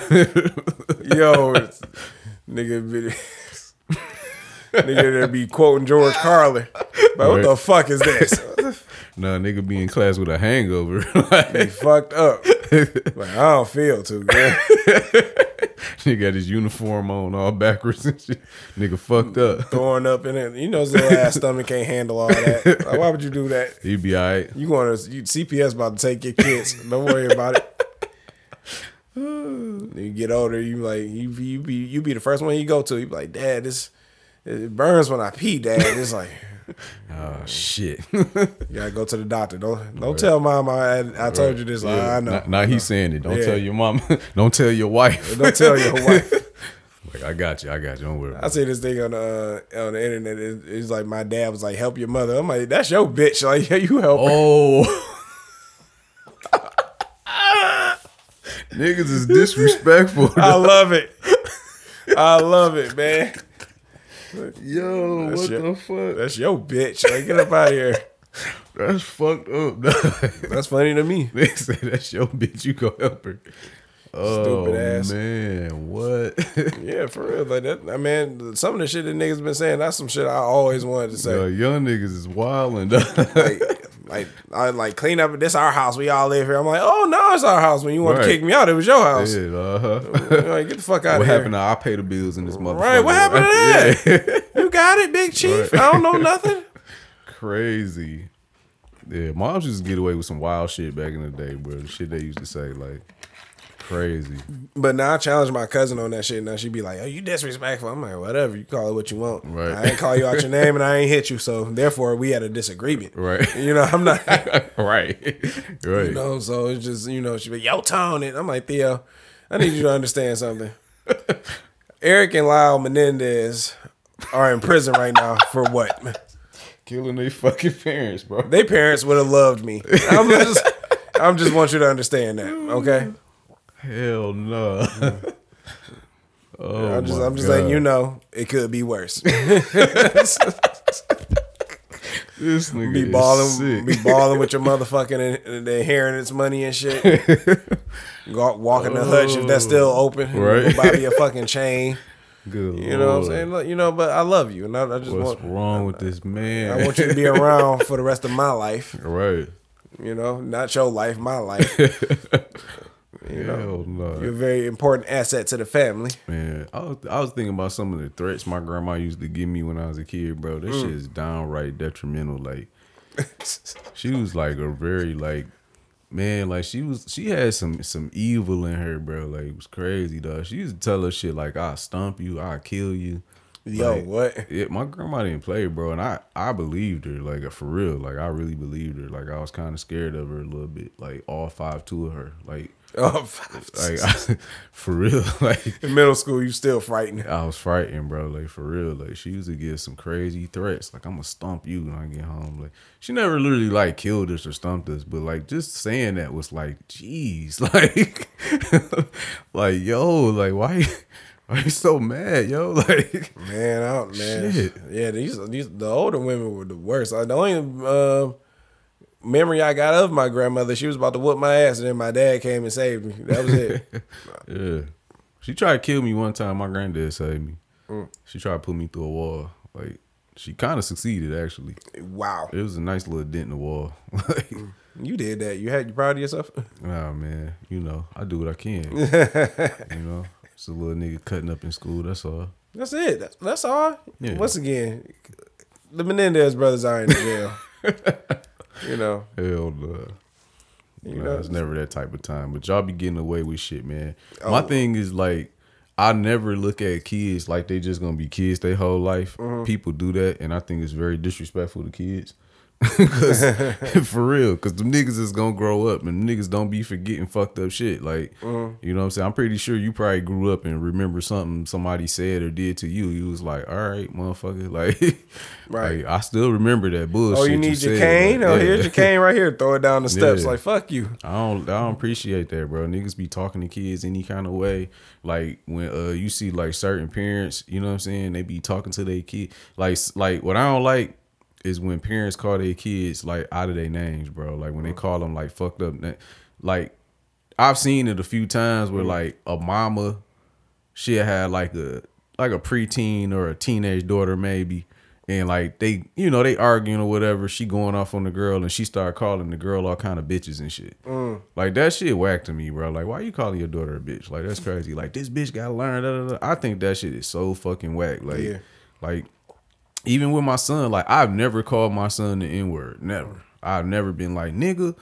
yo, nigga, be, nigga, there be quoting George Carlin. Like, what the fuck is this? Nah, nigga be in class with a hangover. He [laughs] like, fucked up. Like I don't feel too good. [laughs] nigga got his uniform on all backwards and shit. Nigga fucked up. Throwing up in it. You know, his little ass stomach can't handle all that. [laughs] Like, why would you do that? He'd be all right. You going to you, CPS about to take your kids. Don't worry about it. [sighs] you get older, you like you you be you be the first one you go to. You be like, Dad, this it burns when I pee. Dad, it's like [laughs] Oh, shit. you gotta go to the doctor. Don't don't tell mom I I told you this. Yeah. I know. Now, now he's saying it. Don't Yeah. tell your mama. [laughs] Don't tell your wife. Don't tell your wife. [laughs] Like, I got you. I got you. Don't worry. I see this thing on the uh, on the internet. It, it's like my dad was like, "Help your mother." I'm like, "That's your bitch." Like, yeah, you help. her. Oh. Niggas is disrespectful. I love it. I love it, man. Yo, That's what your- the fuck? That's your bitch. Like, get up out of here. [laughs] That's fucked up. [laughs] That's funny to me. [laughs] they say that's your bitch. You go help her. Oh Stupid ass. man, what? Yeah, for real. Like that. I mean, some of the shit that niggas been saying. That's some shit I always wanted to say. Yo, young niggas is wilding. like, like I like clean up. This our house. We all live here. I'm like, oh no, it's our house. When you want Right. to kick me out, it was your house. yeah, uh-huh. [laughs] Like, get the fuck out What of here. What happened to I pay the bills in this motherfucker? Right, what happened to [laughs] that? Yeah. You got it, big chief. I don't know nothing. [laughs] Crazy. Yeah, moms used to get away with some wild shit back in the day, bro. The shit they used to say, like, crazy. But now I challenge my cousin on that shit. Now she'd be like, "Oh, you disrespectful." I'm like, "Whatever. You call it what you want. Right. I ain't call you out your [laughs] name, and I ain't hit you. So therefore, we had a disagreement. Right. You know, I'm not. right. [laughs] [laughs] Right. You know, so it's just you know she be yo tone it. I'm like Theo, I need you to understand something. Eric and Lyle Menendez are in prison right now for what? Killing their fucking parents, bro. They parents would have loved me. I'm just, I'm just want you to understand that, okay? Hell no. [laughs] oh, I'm just, I'm just letting you know it could be worse. [laughs] This nigga be balling, be balling with your [laughs] motherfucking and the inheritance money and shit. Go walk in the hutch if that's still oh, open. Right. Buy me a fucking chain. Good You know what I'm saying? Look, You know, but I love you, and I, I just What's want wrong with this man? I want you to be around for the rest of my life. right. You know, not your life, my life. You know, Hell no. you're a very important asset to the family. Man, I was I was thinking about some of the threats my grandma used to give me when I was a kid, bro. This Mm. shit is downright detrimental. Like, [laughs] she was like a very like, man, like she was she had some some evil in her, bro. Like it was crazy, dog. She used to tell us shit like, "I'll stomp you, I'll kill you." Yo, Like, what? Yeah, my grandma didn't play, bro, and I I believed her, like for real, like I really believed her. Like I was kind of scared of her a little bit, like all five two of her, like [laughs] Oh, like [laughs] for real, [laughs] like in middle school, you still frightened. I was frightened, bro. Like for real. Like she used to give some crazy threats. Like I'm gonna stomp you when I get home. Like she never literally like killed us or stumped us, but like just saying that was like, jeez, like, like yo, like why, why you so mad, yo? Like Man, out man. Shit. Yeah, these these the older women were the worst. Uh, The only uh, memory I got of my grandmother, she was about to whoop my ass, and then my dad came and saved me. That was it. [laughs] yeah, she tried to kill me one time. My granddad saved me. Mm. She tried to put me through a wall. Like she kind of succeeded actually. wow, It was a nice little dent in the wall. [laughs] you did that. You had you proud of yourself? Nah, man. You know, I do what I can. [laughs] you know, it's a little nigga cutting up in school. That's all. That's it. That's, that's all. Yeah. Once again, the Menendez brothers are in jail. You know, Hell no. You Nah, know- it's never that type of time. But y'all be getting away with shit, man. My Oh. thing is like, I never look at kids like they just gonna be kids their whole life. Mm-hmm. People do that, and I think it's very disrespectful to kids. [laughs] Cause [laughs] for real, cause the niggas is gonna grow up and niggas don't be forgetting fucked up shit. Like, Mm-hmm. you know what I'm saying? I'm pretty sure you probably grew up and remember something somebody said or did to you. You was like, all right, motherfucker. [laughs] Like, Right. like, I still remember that bullshit. oh, you need your said. cane? Like, oh, yeah. here's your cane right here. Throw it down the steps. Yeah. Like fuck you. I don't I don't appreciate that, bro. Niggas be talking to kids any kind of way. Like when uh you see like certain parents, you know what I'm saying? They be talking to their kid. Like like what I don't like is when parents call their kids like out of their names, bro. Like when they call them like fucked up. Like I've seen it a few times where like a mama she had like a like a preteen or a teenage daughter maybe and like they you know they arguing or whatever she going off on the girl and she started calling the girl all kind of bitches and shit Mm. like that shit whack to me bro like why you calling your daughter a bitch like that's crazy like this bitch gotta learn da, da, da. i think that shit is so fucking whack like Yeah. like even with my son like i've never called my son the n-word. Never. I've never been like nigga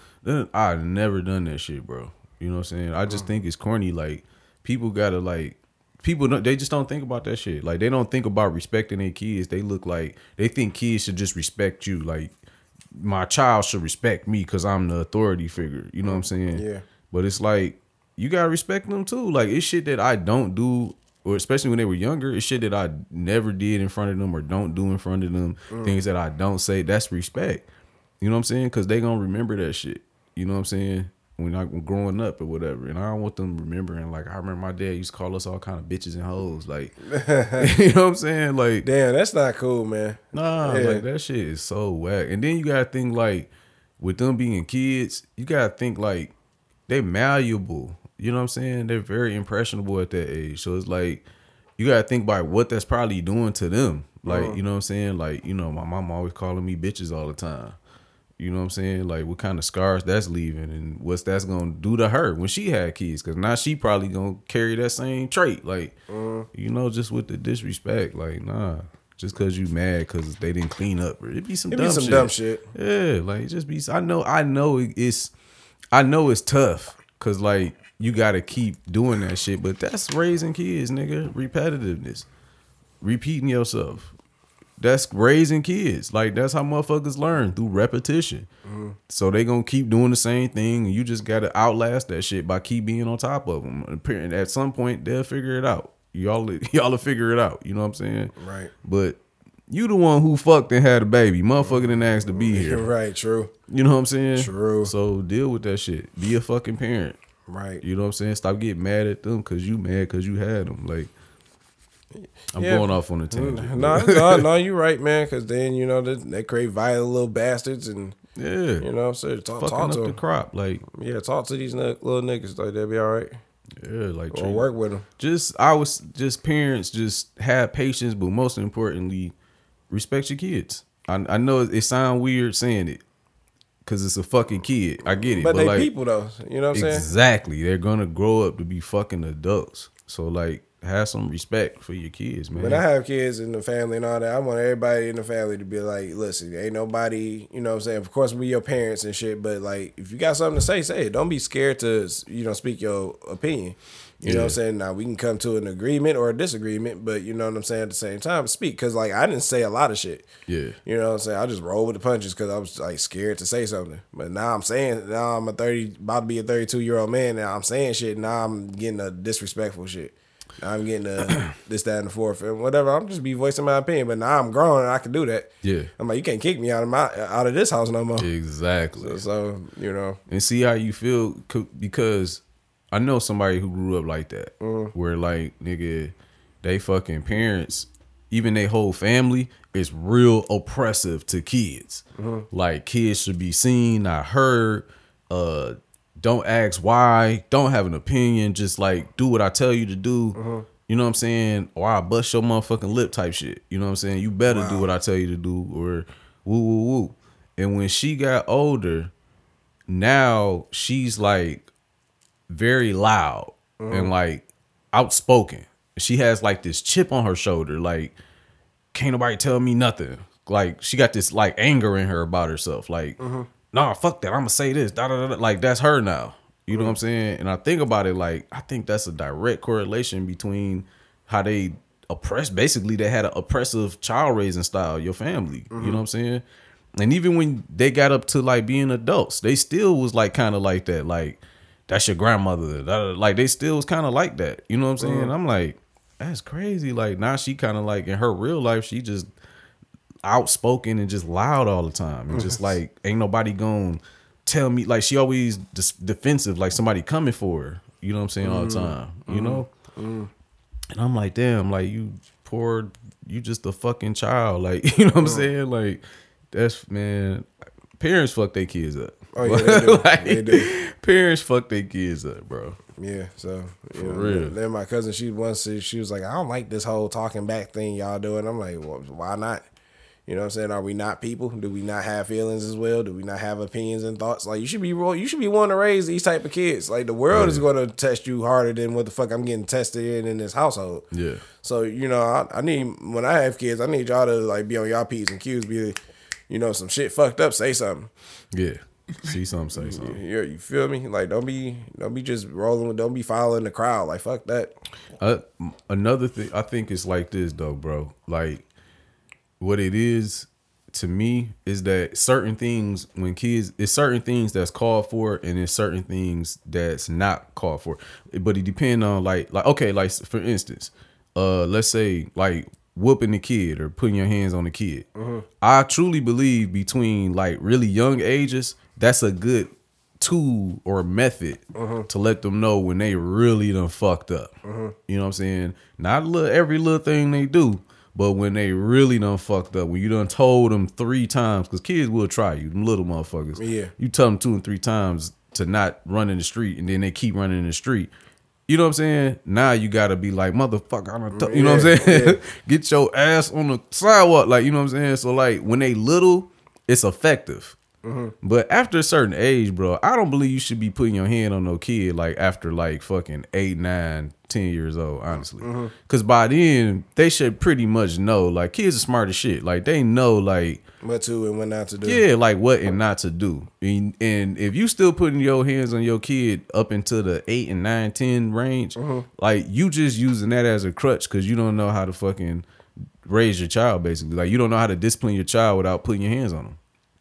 i've never done that shit bro. You know what i'm saying? I just mm. think it's corny like people gotta like people don't, they just don't think about that shit. Like they don't think about respecting their kids. They look like they think kids should just respect you. Like my child should respect me because i'm the authority figure. You know what i'm saying? Yeah. but it's like you gotta respect them too. Like it's shit that I don't do, or especially when they were younger, it's shit that I never did in front of them or don't do in front of them. Mm. Things that I don't say. That's respect. You know what I'm saying? Because they gonna remember that shit. You know what I'm saying? When I'm growing up or whatever, and I don't want them remembering. Like I remember my dad used to call us all kind of bitches and hoes. Like [laughs] [laughs] you know what I'm saying? Like Damn, that's not cool, man. Nah, Yeah. like that shit is so whack. And then you gotta think like with them being kids, you gotta think like they malleable. You know what I'm saying? They're very impressionable at that age. So it's like you gotta think about what that's probably doing to them. Like, uh-huh. you know what I'm saying? Like, you know, my mom always calling me bitches all the time. You know what I'm saying? Like what kind of scars that's leaving and what's that's gonna do to her when she had kids. Cause now she probably gonna carry that same trait. Like, uh-huh. you know, just with the disrespect. Like, nah. Just cause you mad cause they didn't clean up. Or it be some It be dumb some shit. dumb shit. Yeah, like it just be. I know. I know it's. I know it's tough because like you got to keep doing that shit, but that's raising kids, nigga. Repetitiveness, repeating yourself. That's raising kids. Like that's how motherfuckers learn through repetition. Mm-hmm. So they gonna keep doing the same thing, and you just gotta outlast that shit by keep being on top of them. And at some point, they'll figure it out. Y'all, [laughs] y'all will figure it out. You know what I'm saying? Right. But you the one who fucked and had a baby. Motherfucker didn't ask to be mm-hmm. here. [laughs] Right, true. You know what I'm saying? True. So deal with that shit. Be a fucking parent. Right. You know what I'm saying? Stop getting mad at them because you mad because you had them. Like, I'm Yeah. going off on a tangent. [laughs] No, no, no, you're right, man. Because then you know they, they create violent little bastards, and Yeah. you know, so talk, fucking talk to the them. crop. Like, Yeah, talk to these n- little niggas like they'll be all right, yeah, like or treat- work with them. Just I was just parents just have patience, but most importantly, respect your kids. I I know it, it sound weird saying it because it's a fucking kid. I get it, But, but, they like people though, you know what I'm saying? exactly, they're gonna grow up to be fucking adults. So like, have some respect for your kids, man. When I have kids in the family and all that, I want everybody in the family to be like, listen, ain't nobody, you know what I'm saying? Of course, we your parents and shit, but like, if you got something to say, say it. Don't be scared to, you know, speak your opinion. You know what I'm saying? Now, we can come to an agreement or a disagreement, but you know what I'm saying? At the same time, speak. Because, like, I didn't say a lot of shit. Yeah. You know what I'm saying? I just roll with the punches because I was, like, scared to say something. But now I'm saying, now I'm a 30, about to be a 32 year old man. Now I'm saying shit. Now I'm getting a disrespectful shit. Now I'm getting a [clears throat] this, that, and the fourth, and whatever. I'm just be voicing my opinion, but now I'm grown and I can do that. Yeah. I'm like, you can't kick me out of my out of this house no more. exactly. So you know, and see how you feel because I know somebody who grew up like that, mm. where like nigga, they fucking parents, even their whole family is real oppressive to kids. Mm-hmm. Like kids should be seen, not heard. Uh, don't ask why. Don't have an opinion. Just like do what I tell you to do. Mm-hmm. You know what I'm saying? Or I bust your motherfucking lip type shit. You know what I'm saying? You better do what I tell you to do, or woo woo woo. And when she got older, now she's like very loud and uh-huh. like outspoken. She has like this chip on her shoulder, like can't nobody tell me nothing. Like she got this like anger in her about herself. Like, uh-huh. nah, fuck that. I'm gonna say this. Da, da, da. Like that's her now. You know what I'm uh-huh. saying? And I think about it like I think that's a direct correlation between how they oppress. Basically, they had an oppressive child raising style. Your family. You know what I'm saying? And even when they got up to like being adults, they still was like kind of like that. Like that's your grandmother. Like they still was kind of like that. You know what I'm saying? Mm. I'm like, that's crazy. Like now she kind of like in her real life, she just outspoken and just loud all the time, and just like ain't nobody gonna tell me. Like she always dis- defensive, like somebody coming for her. You know what I'm saying all the mm. time. You mm. know, and I'm like, damn, like you poor, you just a fucking child. Like [laughs] you know what I'm saying? Like that's man, parents fuck their kids up. Oh, yeah, [laughs] they do. Like, They do. Parents fuck their kids up, bro. yeah. So you know, real. then my cousin, she once she was like, I don't like this whole talking back thing y'all doing. I'm like, well, why not? You know what I'm saying? Are we not people? Do we not have feelings as well? Do we not have opinions and thoughts? Like you should be you should be wanting to raise these type of kids. Like the world is going to test you harder than what the fuck I'm getting tested in in this household. Yeah. So you know, I, I need when I have kids, I need y'all to like be on y'all p's and q's. Be, you know, some shit fucked up. Say something. Yeah. [laughs] See something, say something. Yeah, you feel me? Like don't be don't be just rolling. Don't be following the crowd. Like fuck that. Uh, another thing I think it's like this though, bro. Like what it is to me is that certain things when kids it's certain things that's called for and it's certain things that's not called for. But it depend on like like okay, like for instance, uh let's say like whooping the kid or putting your hands on the kid. I truly believe between like really young ages, that's a good tool or method uh-huh. to let them know when they really done fucked up. Uh-huh. You know what I'm saying? Not little every little thing they do, But when they really done fucked up, when you done told them three times, because kids will try you, them little motherfuckers. Yeah. You tell them two and three times to not run in the street, and then they keep running in the street. You know what I'm saying? Now you gotta be like, motherfucker, I'm you know what I'm saying? yeah. [laughs] Get your ass on the sidewalk. Like, you know what I'm saying? So like when they little, it's effective. Mm-hmm. But after a certain age, bro, I don't believe you should be putting your hand on no kid like after like fucking eight, nine, ten years old, honestly. Mm-hmm. Cause by then they should pretty much know. Like kids are smart as shit. Like they know like What to and what not to do. yeah, like what and not to do. And, and if you still putting your hands on your kid up into the eight and nine, ten range, Mm-hmm. like you just using that as a crutch because you don't know how to fucking raise your child. Basically, like you don't know how to discipline your child without putting your hands on them.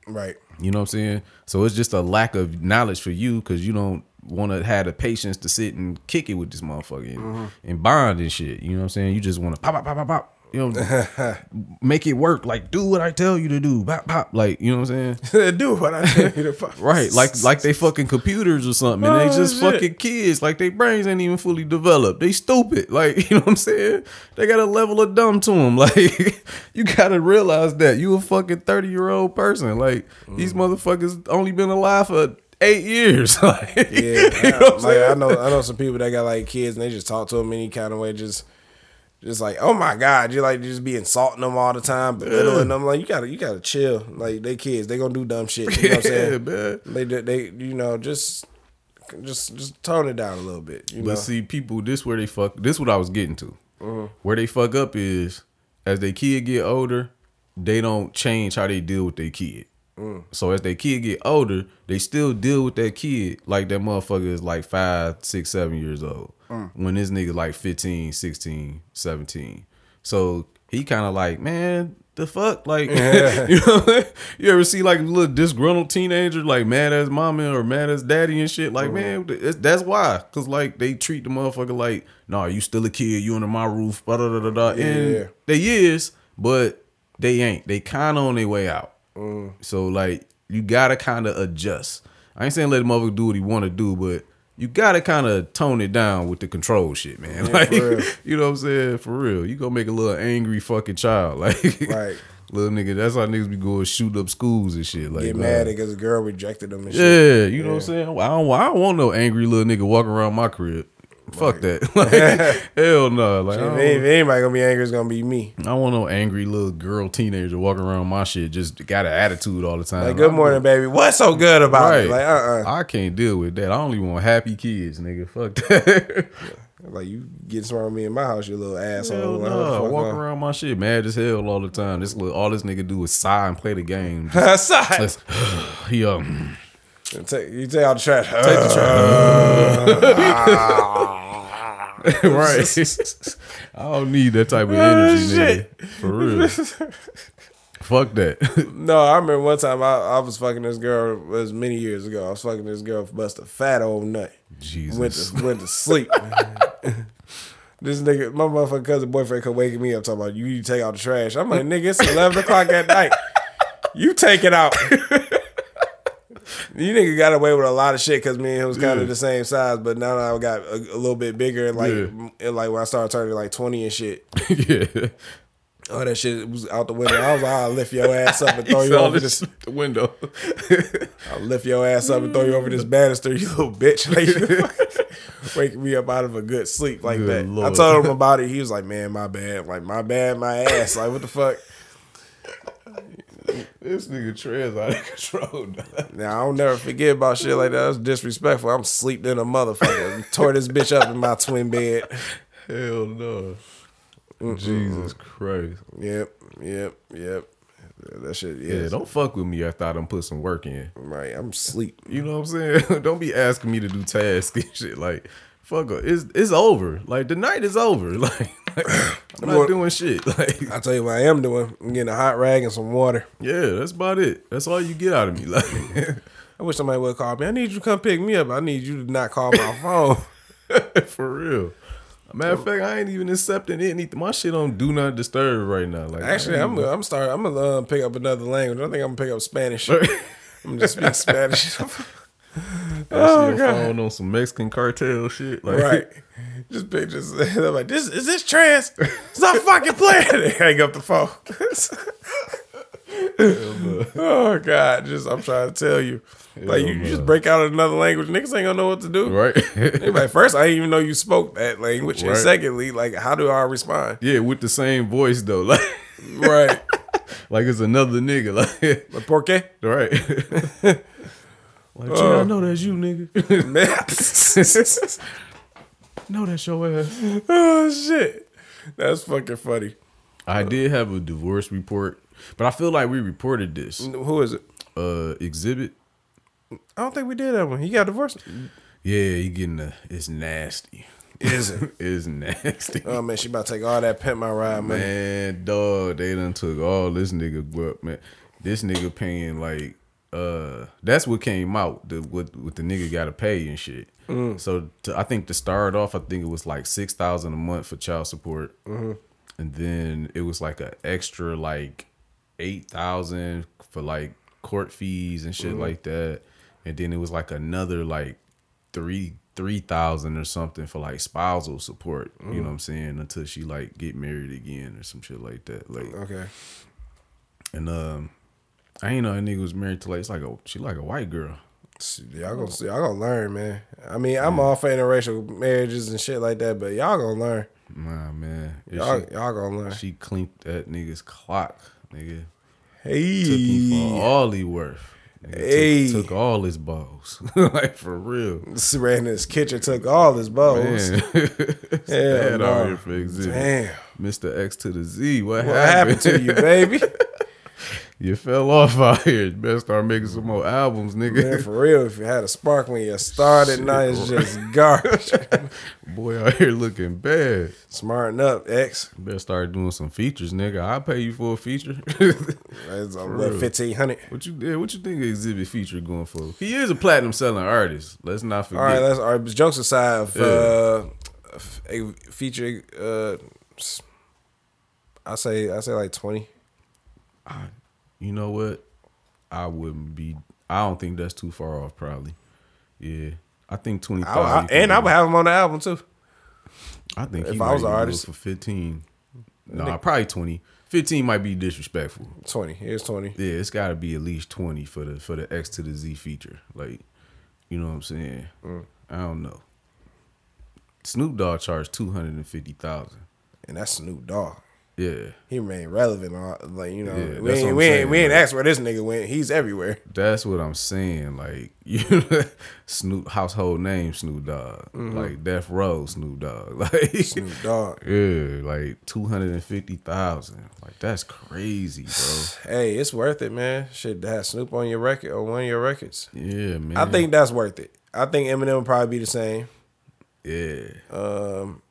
Right. You know what I'm saying? So it's just a lack of knowledge for you because you don't want to have the patience to sit and kick it with this motherfucker and, Mm-hmm. and bond and shit. You know what I'm saying? You just want to pop, pop, pop, pop, pop. You know, [laughs] make it work. Like do what I tell you to do. Pop, pop. Like you know what I'm saying? [laughs] do what I tell you to fuck. [laughs] Right, like like they fucking computers or something, and they Oh, just shit. fucking kids. Like their brains ain't even fully developed. They stupid. Like you know what I'm saying? They got a level of dumb to them. Like you gotta realize that you a fucking thirty year old person. Like these Mm. motherfuckers only been alive for eight years. like, Yeah, you know like? I know, I know some people that got like kids and they just talk to them any kind of way, just, just like, oh my god, you're like just be insulting them all the time, belittling them. Like you gotta, you gotta chill. Like they kids, they gonna do dumb shit. You know what I'm [laughs] saying? man. They, they, they, you know, just, just, just tone it down a little bit. You know, see, people, this where they fuck. This what I was getting to. Mm-hmm. Where they fuck up is as they kid get older, they don't change how they deal with their kid. Mm. So as their kid get older, they still deal with that kid like that motherfucker is like five, six, seven years old. Mm. When this nigga like 15, 16, 17. So he kind of like, man, the fuck? Like, [laughs] [laughs] you know, [laughs] you ever see like a little disgruntled teenager like mad as mama or mad as daddy and shit? Like, man, it's- that's why. Cause like they treat the motherfucker like, nah, you still a kid, you under my roof, da da da da da. Yeah. And they is, but they ain't. They kind of on their way out. So like you gotta kind of adjust. I ain't saying let the motherfucker do what he want to do, but you gotta kind of tone it down with the control shit, man. like [laughs] you know what I'm saying? For real, you gonna make a little angry fucking child, [laughs] like Right. little nigga. That's how niggas be going shoot up schools and shit. Like get uh, mad because a girl rejected them and shit. Yeah, you know what I'm saying. I don't, I don't want no angry little nigga walking around my crib. Fuck that. [laughs] Like, [laughs] hell no. Like, If, anybody gonna be angry, it's gonna be me. I don't want no angry little girl teenager walking around my shit. Just got an attitude all the time. Like, good morning, baby. What's so good about it? Like, uh, uh I can't deal with that. I only want happy kids, nigga. Fuck that. Like you getting with me in my house, you little asshole. hell Like, no. what the I fuck walk around my shit mad as hell all the time. This little, all this nigga do is sigh and play the game. [laughs] sigh. [sighs] He um, Take, you take out the trash. take the trash. [laughs] right. [laughs] I don't need that type of energy, nigga. For real. [laughs] Fuck that. No, I remember one time I, I was fucking this girl. It was many years ago. I was fucking this girl, bust a fat old nut. Jesus. Went to went to sleep. this nigga, my motherfucking cousin boyfriend, come waking me up talking about you. need to take out the trash. I'm like, nigga, it's eleven o'clock at night. You take it out. You nigga got away with a lot of shit because me and him was kind Yeah. of the same size, but now that I got a, a little bit bigger, like, Yeah. like when I started turning like twenty and shit, [laughs] yeah. all that shit was out the window. I was like, I'll lift your ass up and [laughs] throw you over this [laughs] the window. I'll lift your ass up and throw you over this banister, you little bitch. Like, waking me up out of a good sleep like Good that. I told him about it. He was like, "Man, my bad. Like, my bad, my ass. Like, what the fuck." This nigga Trez out of [laughs] control. Now I'll never forget about shit like that. That's disrespectful. I'm sleep in a motherfucker. Tore this bitch up in my twin bed. Hell no. Jesus Christ. Yep, yep, yep. That shit. Yeah, Yeah, don't fuck with me after I done put some work in. right. I'm sleep. You know what I'm saying? [laughs] don't be asking me to do tasks and shit. Like, fuck her. It's it's over. Like the night is over. [laughs] Like, [clears throat] I'm not doing shit. [laughs] Like, I tell you what I am doing. I'm getting a hot rag and some water. yeah, that's about it. That's all you get out of me. Like, [laughs] I wish somebody would call me. I need you to come pick me up. I need you to not call my phone. [laughs] for real. Matter of fact, I ain't even accepting anything. My shit on do not disturb right now. Like, Actually, I'm I'm starting. I'm gonna uh, pick up another language. I think I'm gonna pick up Spanish. I'm just speak Spanish. That shit phone on some Mexican cartel shit. Like, right. Just pictures. I'm like, this is this trans? It's not fucking playing. [laughs] They hang up the phone. [laughs] oh God, just I'm trying to tell you. Like you, you just break out another language, niggas ain't gonna know what to do. Right. They like, first, I didn't even know you spoke that language, and secondly, like, how do I respond? yeah, with the same voice though. Like Right, [laughs] like it's another nigga. Like but por qué? right. like, Gee, I uh, know that's you, nigga. Man. know that's your ass. [laughs] oh shit, that's fucking funny. I did have a divorce report, but I feel like we reported this. Who is it? Uh Xzibit. I don't think we did that one. He got divorced. Yeah, he getting the it's nasty. Is it? [laughs] it's nasty. Oh man, she about to take all that pimp my ride money. Man, dog, they done took all this nigga but man. This nigga paying like uh that's what came out the what what the nigga gotta pay and shit. Mm. So to, I think to start off, I think it was like six thousand a month for child support, mm-hmm. and then it was like an extra like eight thousand for like court fees and shit mm-hmm. like that, and then it was like another like three three thousand or something for like spousal support. You mm. know what I'm saying? Until she like get married again or some shit like that. Like Okay. and um, I ain't know that nigga was married to like it's like a she like a white girl. Y'all gonna see, y'all gonna learn, man. I mean, I'm all for interracial marriages and shit like that, but y'all gonna learn. Nah, man. If Y'all, she, y'all gonna learn. she clinked that nigga's clock, nigga. Hey, Took him for all he worth. Nigga, took- Hey. took, all his balls, [laughs] like for real. ran in his kitchen, took all his balls. Man, [laughs] bad no. out here for Xzibit. Damn, Mr. X to the Z. What, what happened to you, baby? [laughs] You fell off [laughs] out here. You better start making some more albums, Man, nigga. for real, if you had a spark when you started, now it's just garbage. [laughs] Boy out here looking bad. Smarten up, X. You better start doing some features, nigga. I'll pay you for a feature. [laughs] That's what real. fifteen hundred. what you did? What you think Xzibit feature going for? He is a platinum selling artist. Let's not forget. All right, let's all right. Jokes aside, of, Yeah. uh, a feature. Uh, I say I say like twenty. You know what? I wouldn't be. I don't think that's too far off. Probably. Yeah. I think twenty five. And I would have him on the album too. I think if I was an artist. for fifteen. No, probably twenty. Fifteen might be disrespectful. Twenty. Here's twenty. Yeah, it's got to be at least twenty for the for the X to the Z feature. Like, you know what I'm saying? Mm. I don't know. Snoop Dogg charged two hundred and fifty thousand. And that's Snoop Dogg. Yeah, He remained relevant. Like you know, Yeah, we ain't we ain't, we ain't asked where this nigga went. He's everywhere. that's what I'm saying. Like, [laughs] you Snoop household name Snoop Dogg, like Death Row Snoop Dogg, [laughs] like Mm-hmm. Snoop Dogg. yeah, like two hundred and fifty thousand. Like that's crazy, bro. [sighs] Hey, it's worth it, man. Shit, to have Snoop on your record or one of your records. Yeah, man. I think that's worth it. I think Eminem would probably be the same. yeah. Um,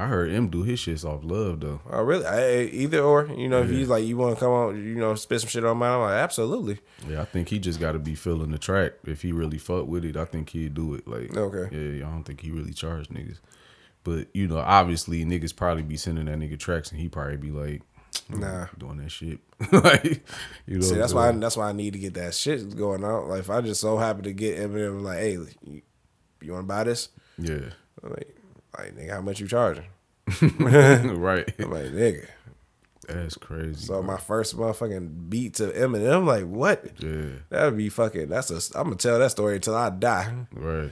I heard him do his shits off love though. I really, I, either or. You know, if he's like, you want to come on, you know, spit some shit on mine, I'm like, absolutely. Yeah, I think he just got to be feeling the track. If he really fuck with it, I think he'd do it. Like, Okay. yeah, I don't think he really charged niggas. But you know, obviously, niggas probably be sending that nigga tracks, and he probably be like, mm, Nah. doing that shit. [laughs] like, you know, See, that's why I, that's why I need to get that shit going on. Like, if I just so happy to get Eminem, like, hey, you, you want to buy this? yeah, like, like, nigga, how much you charging? [laughs] right. I'm like, nigga. That's crazy. So my first motherfucking beat to Eminem, I'm like, what? yeah, That'd be fucking. That's a. I'm gonna tell that story until I die. right.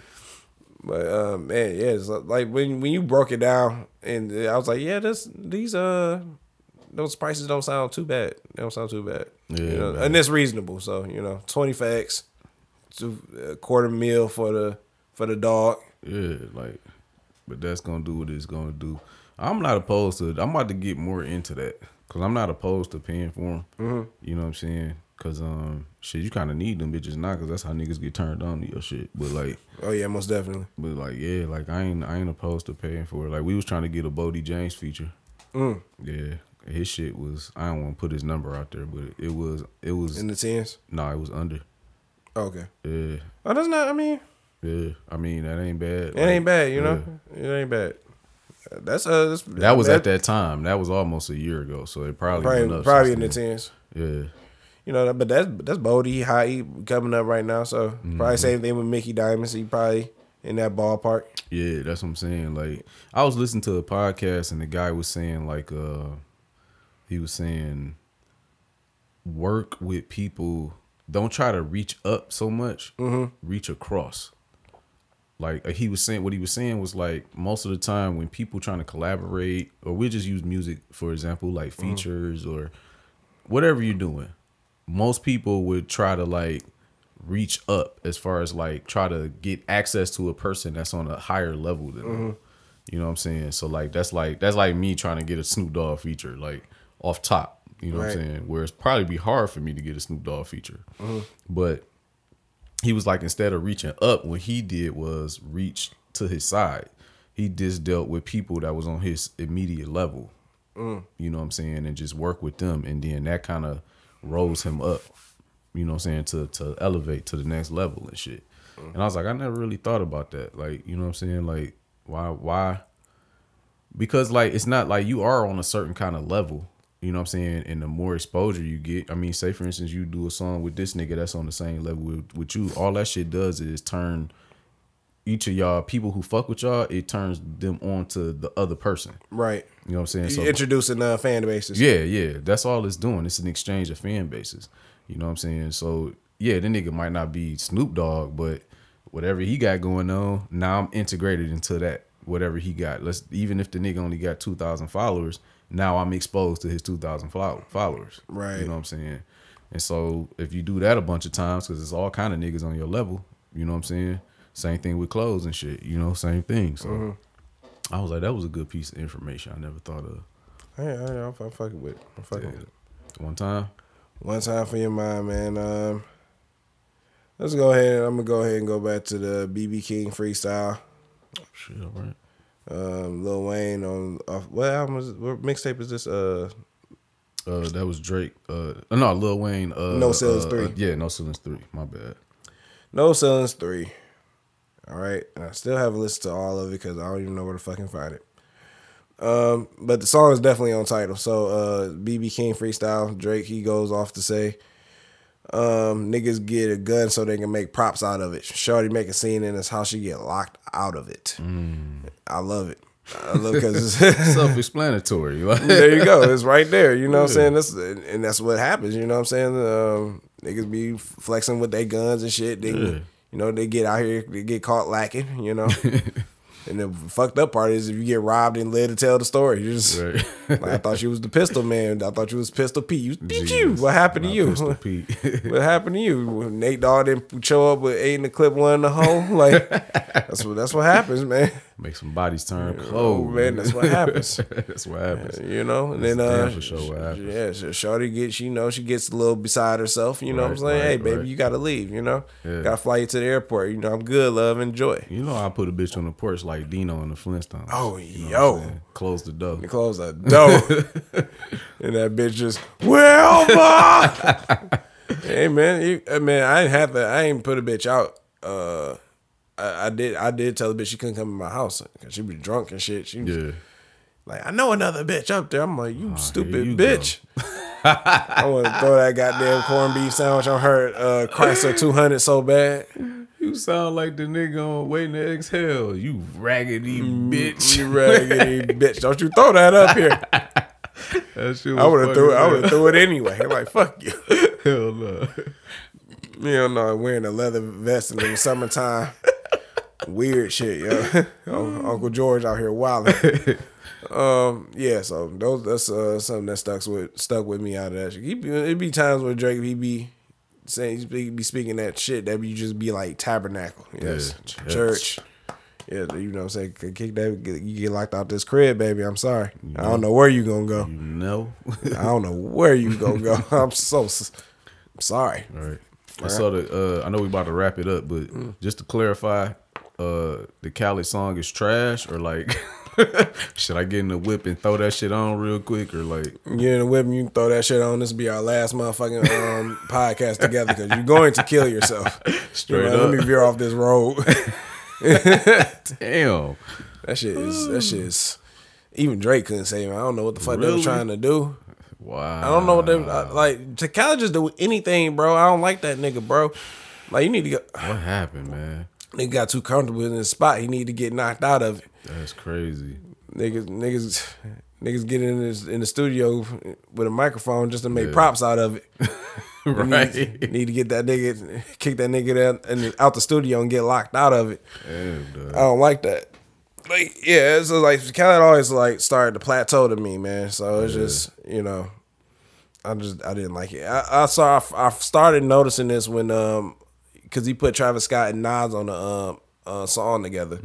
But um, man, yeah, it's like when when you broke it down, and I was like, yeah, this these uh those prices don't sound too bad. They don't sound too bad. Yeah, you know, and it's reasonable. So you know, twenty facts, two, a quarter meal for the for the dog. Yeah, like, but that's gonna do what it's gonna do. I'm not opposed to. I'm about to get more into that because I'm not opposed to paying for them. Mm-hmm. You know what I'm saying? Cause um, shit, you kind of need them bitches now, cause that's how niggas get turned on to your shit. But like, Oh yeah, most definitely. but like, yeah, like I ain't, I ain't opposed to paying for it. Like we was trying to get a Boldy James feature. Mm. Yeah, his shit was. I don't want to put his number out there, but it was, it was. In the tens. no, it was under. Okay. Yeah, Oh, that's not. I mean, yeah. I mean that ain't bad. it ain't bad. You yeah. know, it ain't bad. That's uh. That's, That was at that time. That was almost a year ago, so it probably Probably probably in the tens. Yeah, You know, but that's that's Boldy. High coming up right now. So Mm-hmm. probably same thing with Mickey Diamonds. He probably in that ballpark. Yeah, that's what I'm saying. Like I was listening to a podcast and the guy was saying like uh he was saying work with people don't try to reach up so much, reach across. Like he was saying what he was saying was like most of the time when people trying to collaborate or we just use music for example like mm-hmm. features or whatever you're doing, most people would try to like reach up as far as like try to get access to a person that's on a higher level than them. Mm-hmm. You know what I'm saying? So like that's like that's like me trying to get a Snoop Dogg feature like off top. You know what I'm saying? Where it's probably be hard for me to get a Snoop Dogg feature, mm-hmm. but he was like instead of reaching up, what he did was reach to his side. He just dealt with people that was on his immediate level. Mm. You know what I'm saying, and just work with them, and then that kind of rose him up. You know what I'm saying to to elevate to the next level and shit. Mm. And I was like, I never really thought about that. Like, you know what I'm saying? Like, why why? Because like it's not like you are on a certain kind of level. You know what I'm saying? And the more exposure you get, I mean, say for instance, you do a song with this nigga that's on the same level with, with you. All that shit does is turn each of y'all people who fuck with y'all. It turns them on to the other person. Right. You know what I'm saying? You introducing uh, fan bases. Yeah, yeah. That's all it's doing. It's an exchange of fan bases. You know what I'm saying? So yeah, the nigga might not be Snoop Dogg, but whatever he got going on, now I'm integrated into that. Whatever he got. Let's even if the nigga only got two thousand followers, now I'm exposed to his two thousand followers. Right. You know what I'm saying? And so if you do that a bunch of times, because it's all kind of niggas on your level, you know what I'm saying? Same thing with clothes and shit. You know, same thing. So I was like, that was a good piece of information. I never thought of. Hey, I'm, I'm fucking with it. I'm fucking with it. One time. One time for your mind, man. Um, let's go ahead. I'm gonna go ahead and go back to the BB King freestyle. Shit, all right. Um, Lil Wayne on off, what album is what mixtape is this? Uh, Uh, that was Drake. Uh, no, Lil Wayne. Uh, No Ceilings uh, three. uh, yeah, no ceilings three. My bad. No Ceilings three. All right, and I still haven't listened to all of it because I don't even know where to fucking find it. Um, but the song is definitely on title. So, uh, BB King freestyle. Drake he goes off to say, um, niggas get a gun so they can make props out of it. Shorty make a scene in his house, she get locked out of it. I love it. I love [laughs] because it's [laughs] Self-explanatory. [laughs] There you go. It's right there. You know what I'm saying? That's and that's what happens. You know what I'm saying? Um, niggas be flexing with their guns and shit. They, Yeah. you know, they get out here, they get caught lacking. You know. And the fucked up part is if you get robbed and led to tell the story, you just Right. like I thought you was the pistol man. I thought you was Pistol Pete. You, pew. Jesus. What happened to you? Pistol [laughs] Pete. what happened to you? Nate Dogg didn't show up with eight in the clip, one in the hole. Like [laughs] that's what that's what happens, man. Make some bodies turn Oh cold. man, that's what [laughs] happens. that's what happens. You know, and then uh, for sure what happens. yeah, so Shorty gets, you know, she gets a little beside herself. You know what I'm Right, saying? hey, baby, right. you got to leave. You know, Yeah. got to fly you to the airport. You know, I'm good, love, enjoy. You know, I put a bitch on the porch like Dino in the Flintstones. Oh, You know yo. Close the door. You close the door, [laughs] and that bitch just Wilma. [laughs] hey man, you, uh, man, I ain't have to. I ain't put a bitch out. Uh, I, I did. I did tell the bitch she couldn't come in my house because she be drunk and shit. She was Yeah. like, I know another bitch up there. I'm like, you stupid Ah, you bitch. I want to throw that goddamn corned beef sandwich on her uh, Chrysler 200 so bad. You sound like the nigga on waiting to exhale. You raggedy Mm, bitch. You raggedy bitch. Don't you throw that up here. That shit I would have threw it. I would have threw it anyway. Like fuck you. [laughs] Hell no. You don't know wearing a leather vest in the summertime. Weird shit, yo. [laughs] Uncle George out here wilding. [laughs] Um, yeah. So those that's uh, something that stuck with stuck with me out of that. Shit. He be, it be times where Drake he be saying he'd be speaking that shit that you just be like tabernacle, yes, Yeah, church. church. Yeah, you know what I'm saying? Kick that, get- you get locked out this crib, baby. I'm sorry. I don't know where you gonna go. No. I don't know where you gonna go. [laughs] I'm so I'm sorry. All right. And so the uh, I know we about to wrap it up, but Mm. just to clarify, uh, the Khaled song is trash or like, [laughs] should I get in the whip and throw that shit on real quick or like? Get in the whip and you can throw that shit on. This will be our last motherfucking um, [laughs] podcast together because you're going to kill yourself. [laughs] Straight up. Let me veer off this road. Damn. that shit is that shit is. Even Drake couldn't save him. I don't know what the fuck they were trying to do. Wow. I don't know what they I- like. To Khaled just do anything, bro. I don't like that nigga, bro. Like you need to go. What happened, man? Nigga got too comfortable in his spot. He need to get knocked out of it. That's crazy. Niggas, niggas, niggas get in this in the studio with a microphone just to make Yeah. props out of it. [laughs] right. Need, need to get that nigga, kick that nigga out, and out the studio and get locked out of it. Damn. I don't like that. Like, yeah, it's like Khaled always like started to plateau to me, man. So it's just you know, I just I didn't like it. I, I saw I started noticing this when um because he put Travis Scott and Nas on a um uh, song together,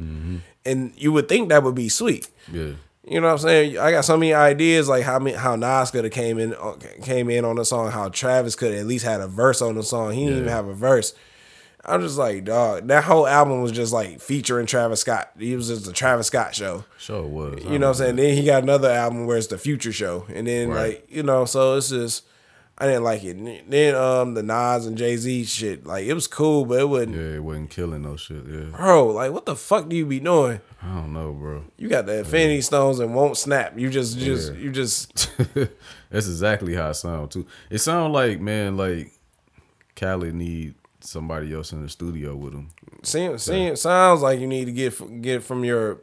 and you would think that would be sweet. Yeah. You know what I'm saying? I got so many ideas like how many, how Nas could have came in uh, came in on the song, how Travis could at least had a verse on the song. He didn't even have a verse. I'm just like, dog, that whole album was just like featuring Travis Scott. He was just a Travis Scott show. Sure was. You know what I'm saying? Then he got another album where it's the Future Show, and then Right. like you know, so it's just I didn't like it. And Then um the Nas and Jay Z shit, like it was cool, but it wasn't. Yeah, it wasn't killing no shit. Yeah. Bro, like what the fuck do you be doing? I don't know, bro. You got the Infinity Stones and won't snap. You just, just, Yeah. you just. [laughs] That's exactly how it sound too. It sound like man, like Khaled need somebody else in the studio with him. Seem, seem, sounds like you need to get get from your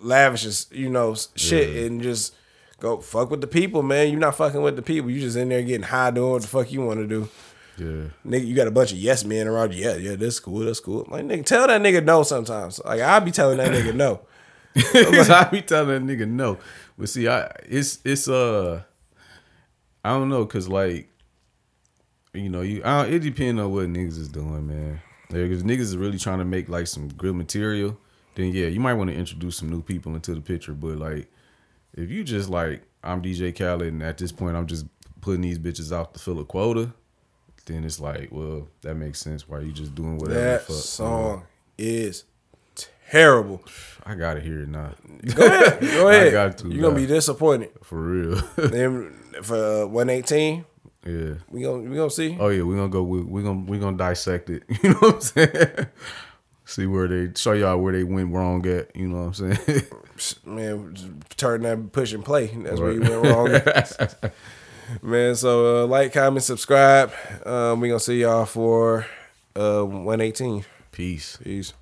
lavish, you know, shit Yeah. and just go fuck with the people, man. You're not fucking with the people. You just in there getting high doing what the fuck you want to do. Yeah. Nigga, you got a bunch of yes men around you. Yeah, yeah, that's cool, that's cool. Like nigga, tell that nigga no sometimes. Like I be telling that nigga no. [laughs] I be telling that nigga no. But see, I it's it's uh I don't know, cause like you know, you I don't, it depends on what niggas is doing, man. Like, if niggas is really trying to make like some good material, then yeah, you might want to introduce some new people into the picture. But like, if you just like I'm DJ Khaled and at this point I'm just putting these bitches out to fill a quota, then it's like, well, that makes sense. Why you just doing whatever That the fuck? song is terrible. I gotta hear it now. Go ahead, [laughs] go I ahead. got to, You're gonna be disappointed. For real. [laughs] Then for uh, 118, yeah. we gonna we gonna see. Oh yeah, we're gonna go. We're we gonna we gonna dissect it. [laughs] You know what I'm saying? See where they show y'all where they went wrong at. You know what I'm saying? [laughs] man, turn that push and play. That's where you went wrong. [laughs] man, so uh, like, comment, subscribe. Um, we gonna see y'all for uh, 118. Peace. Peace.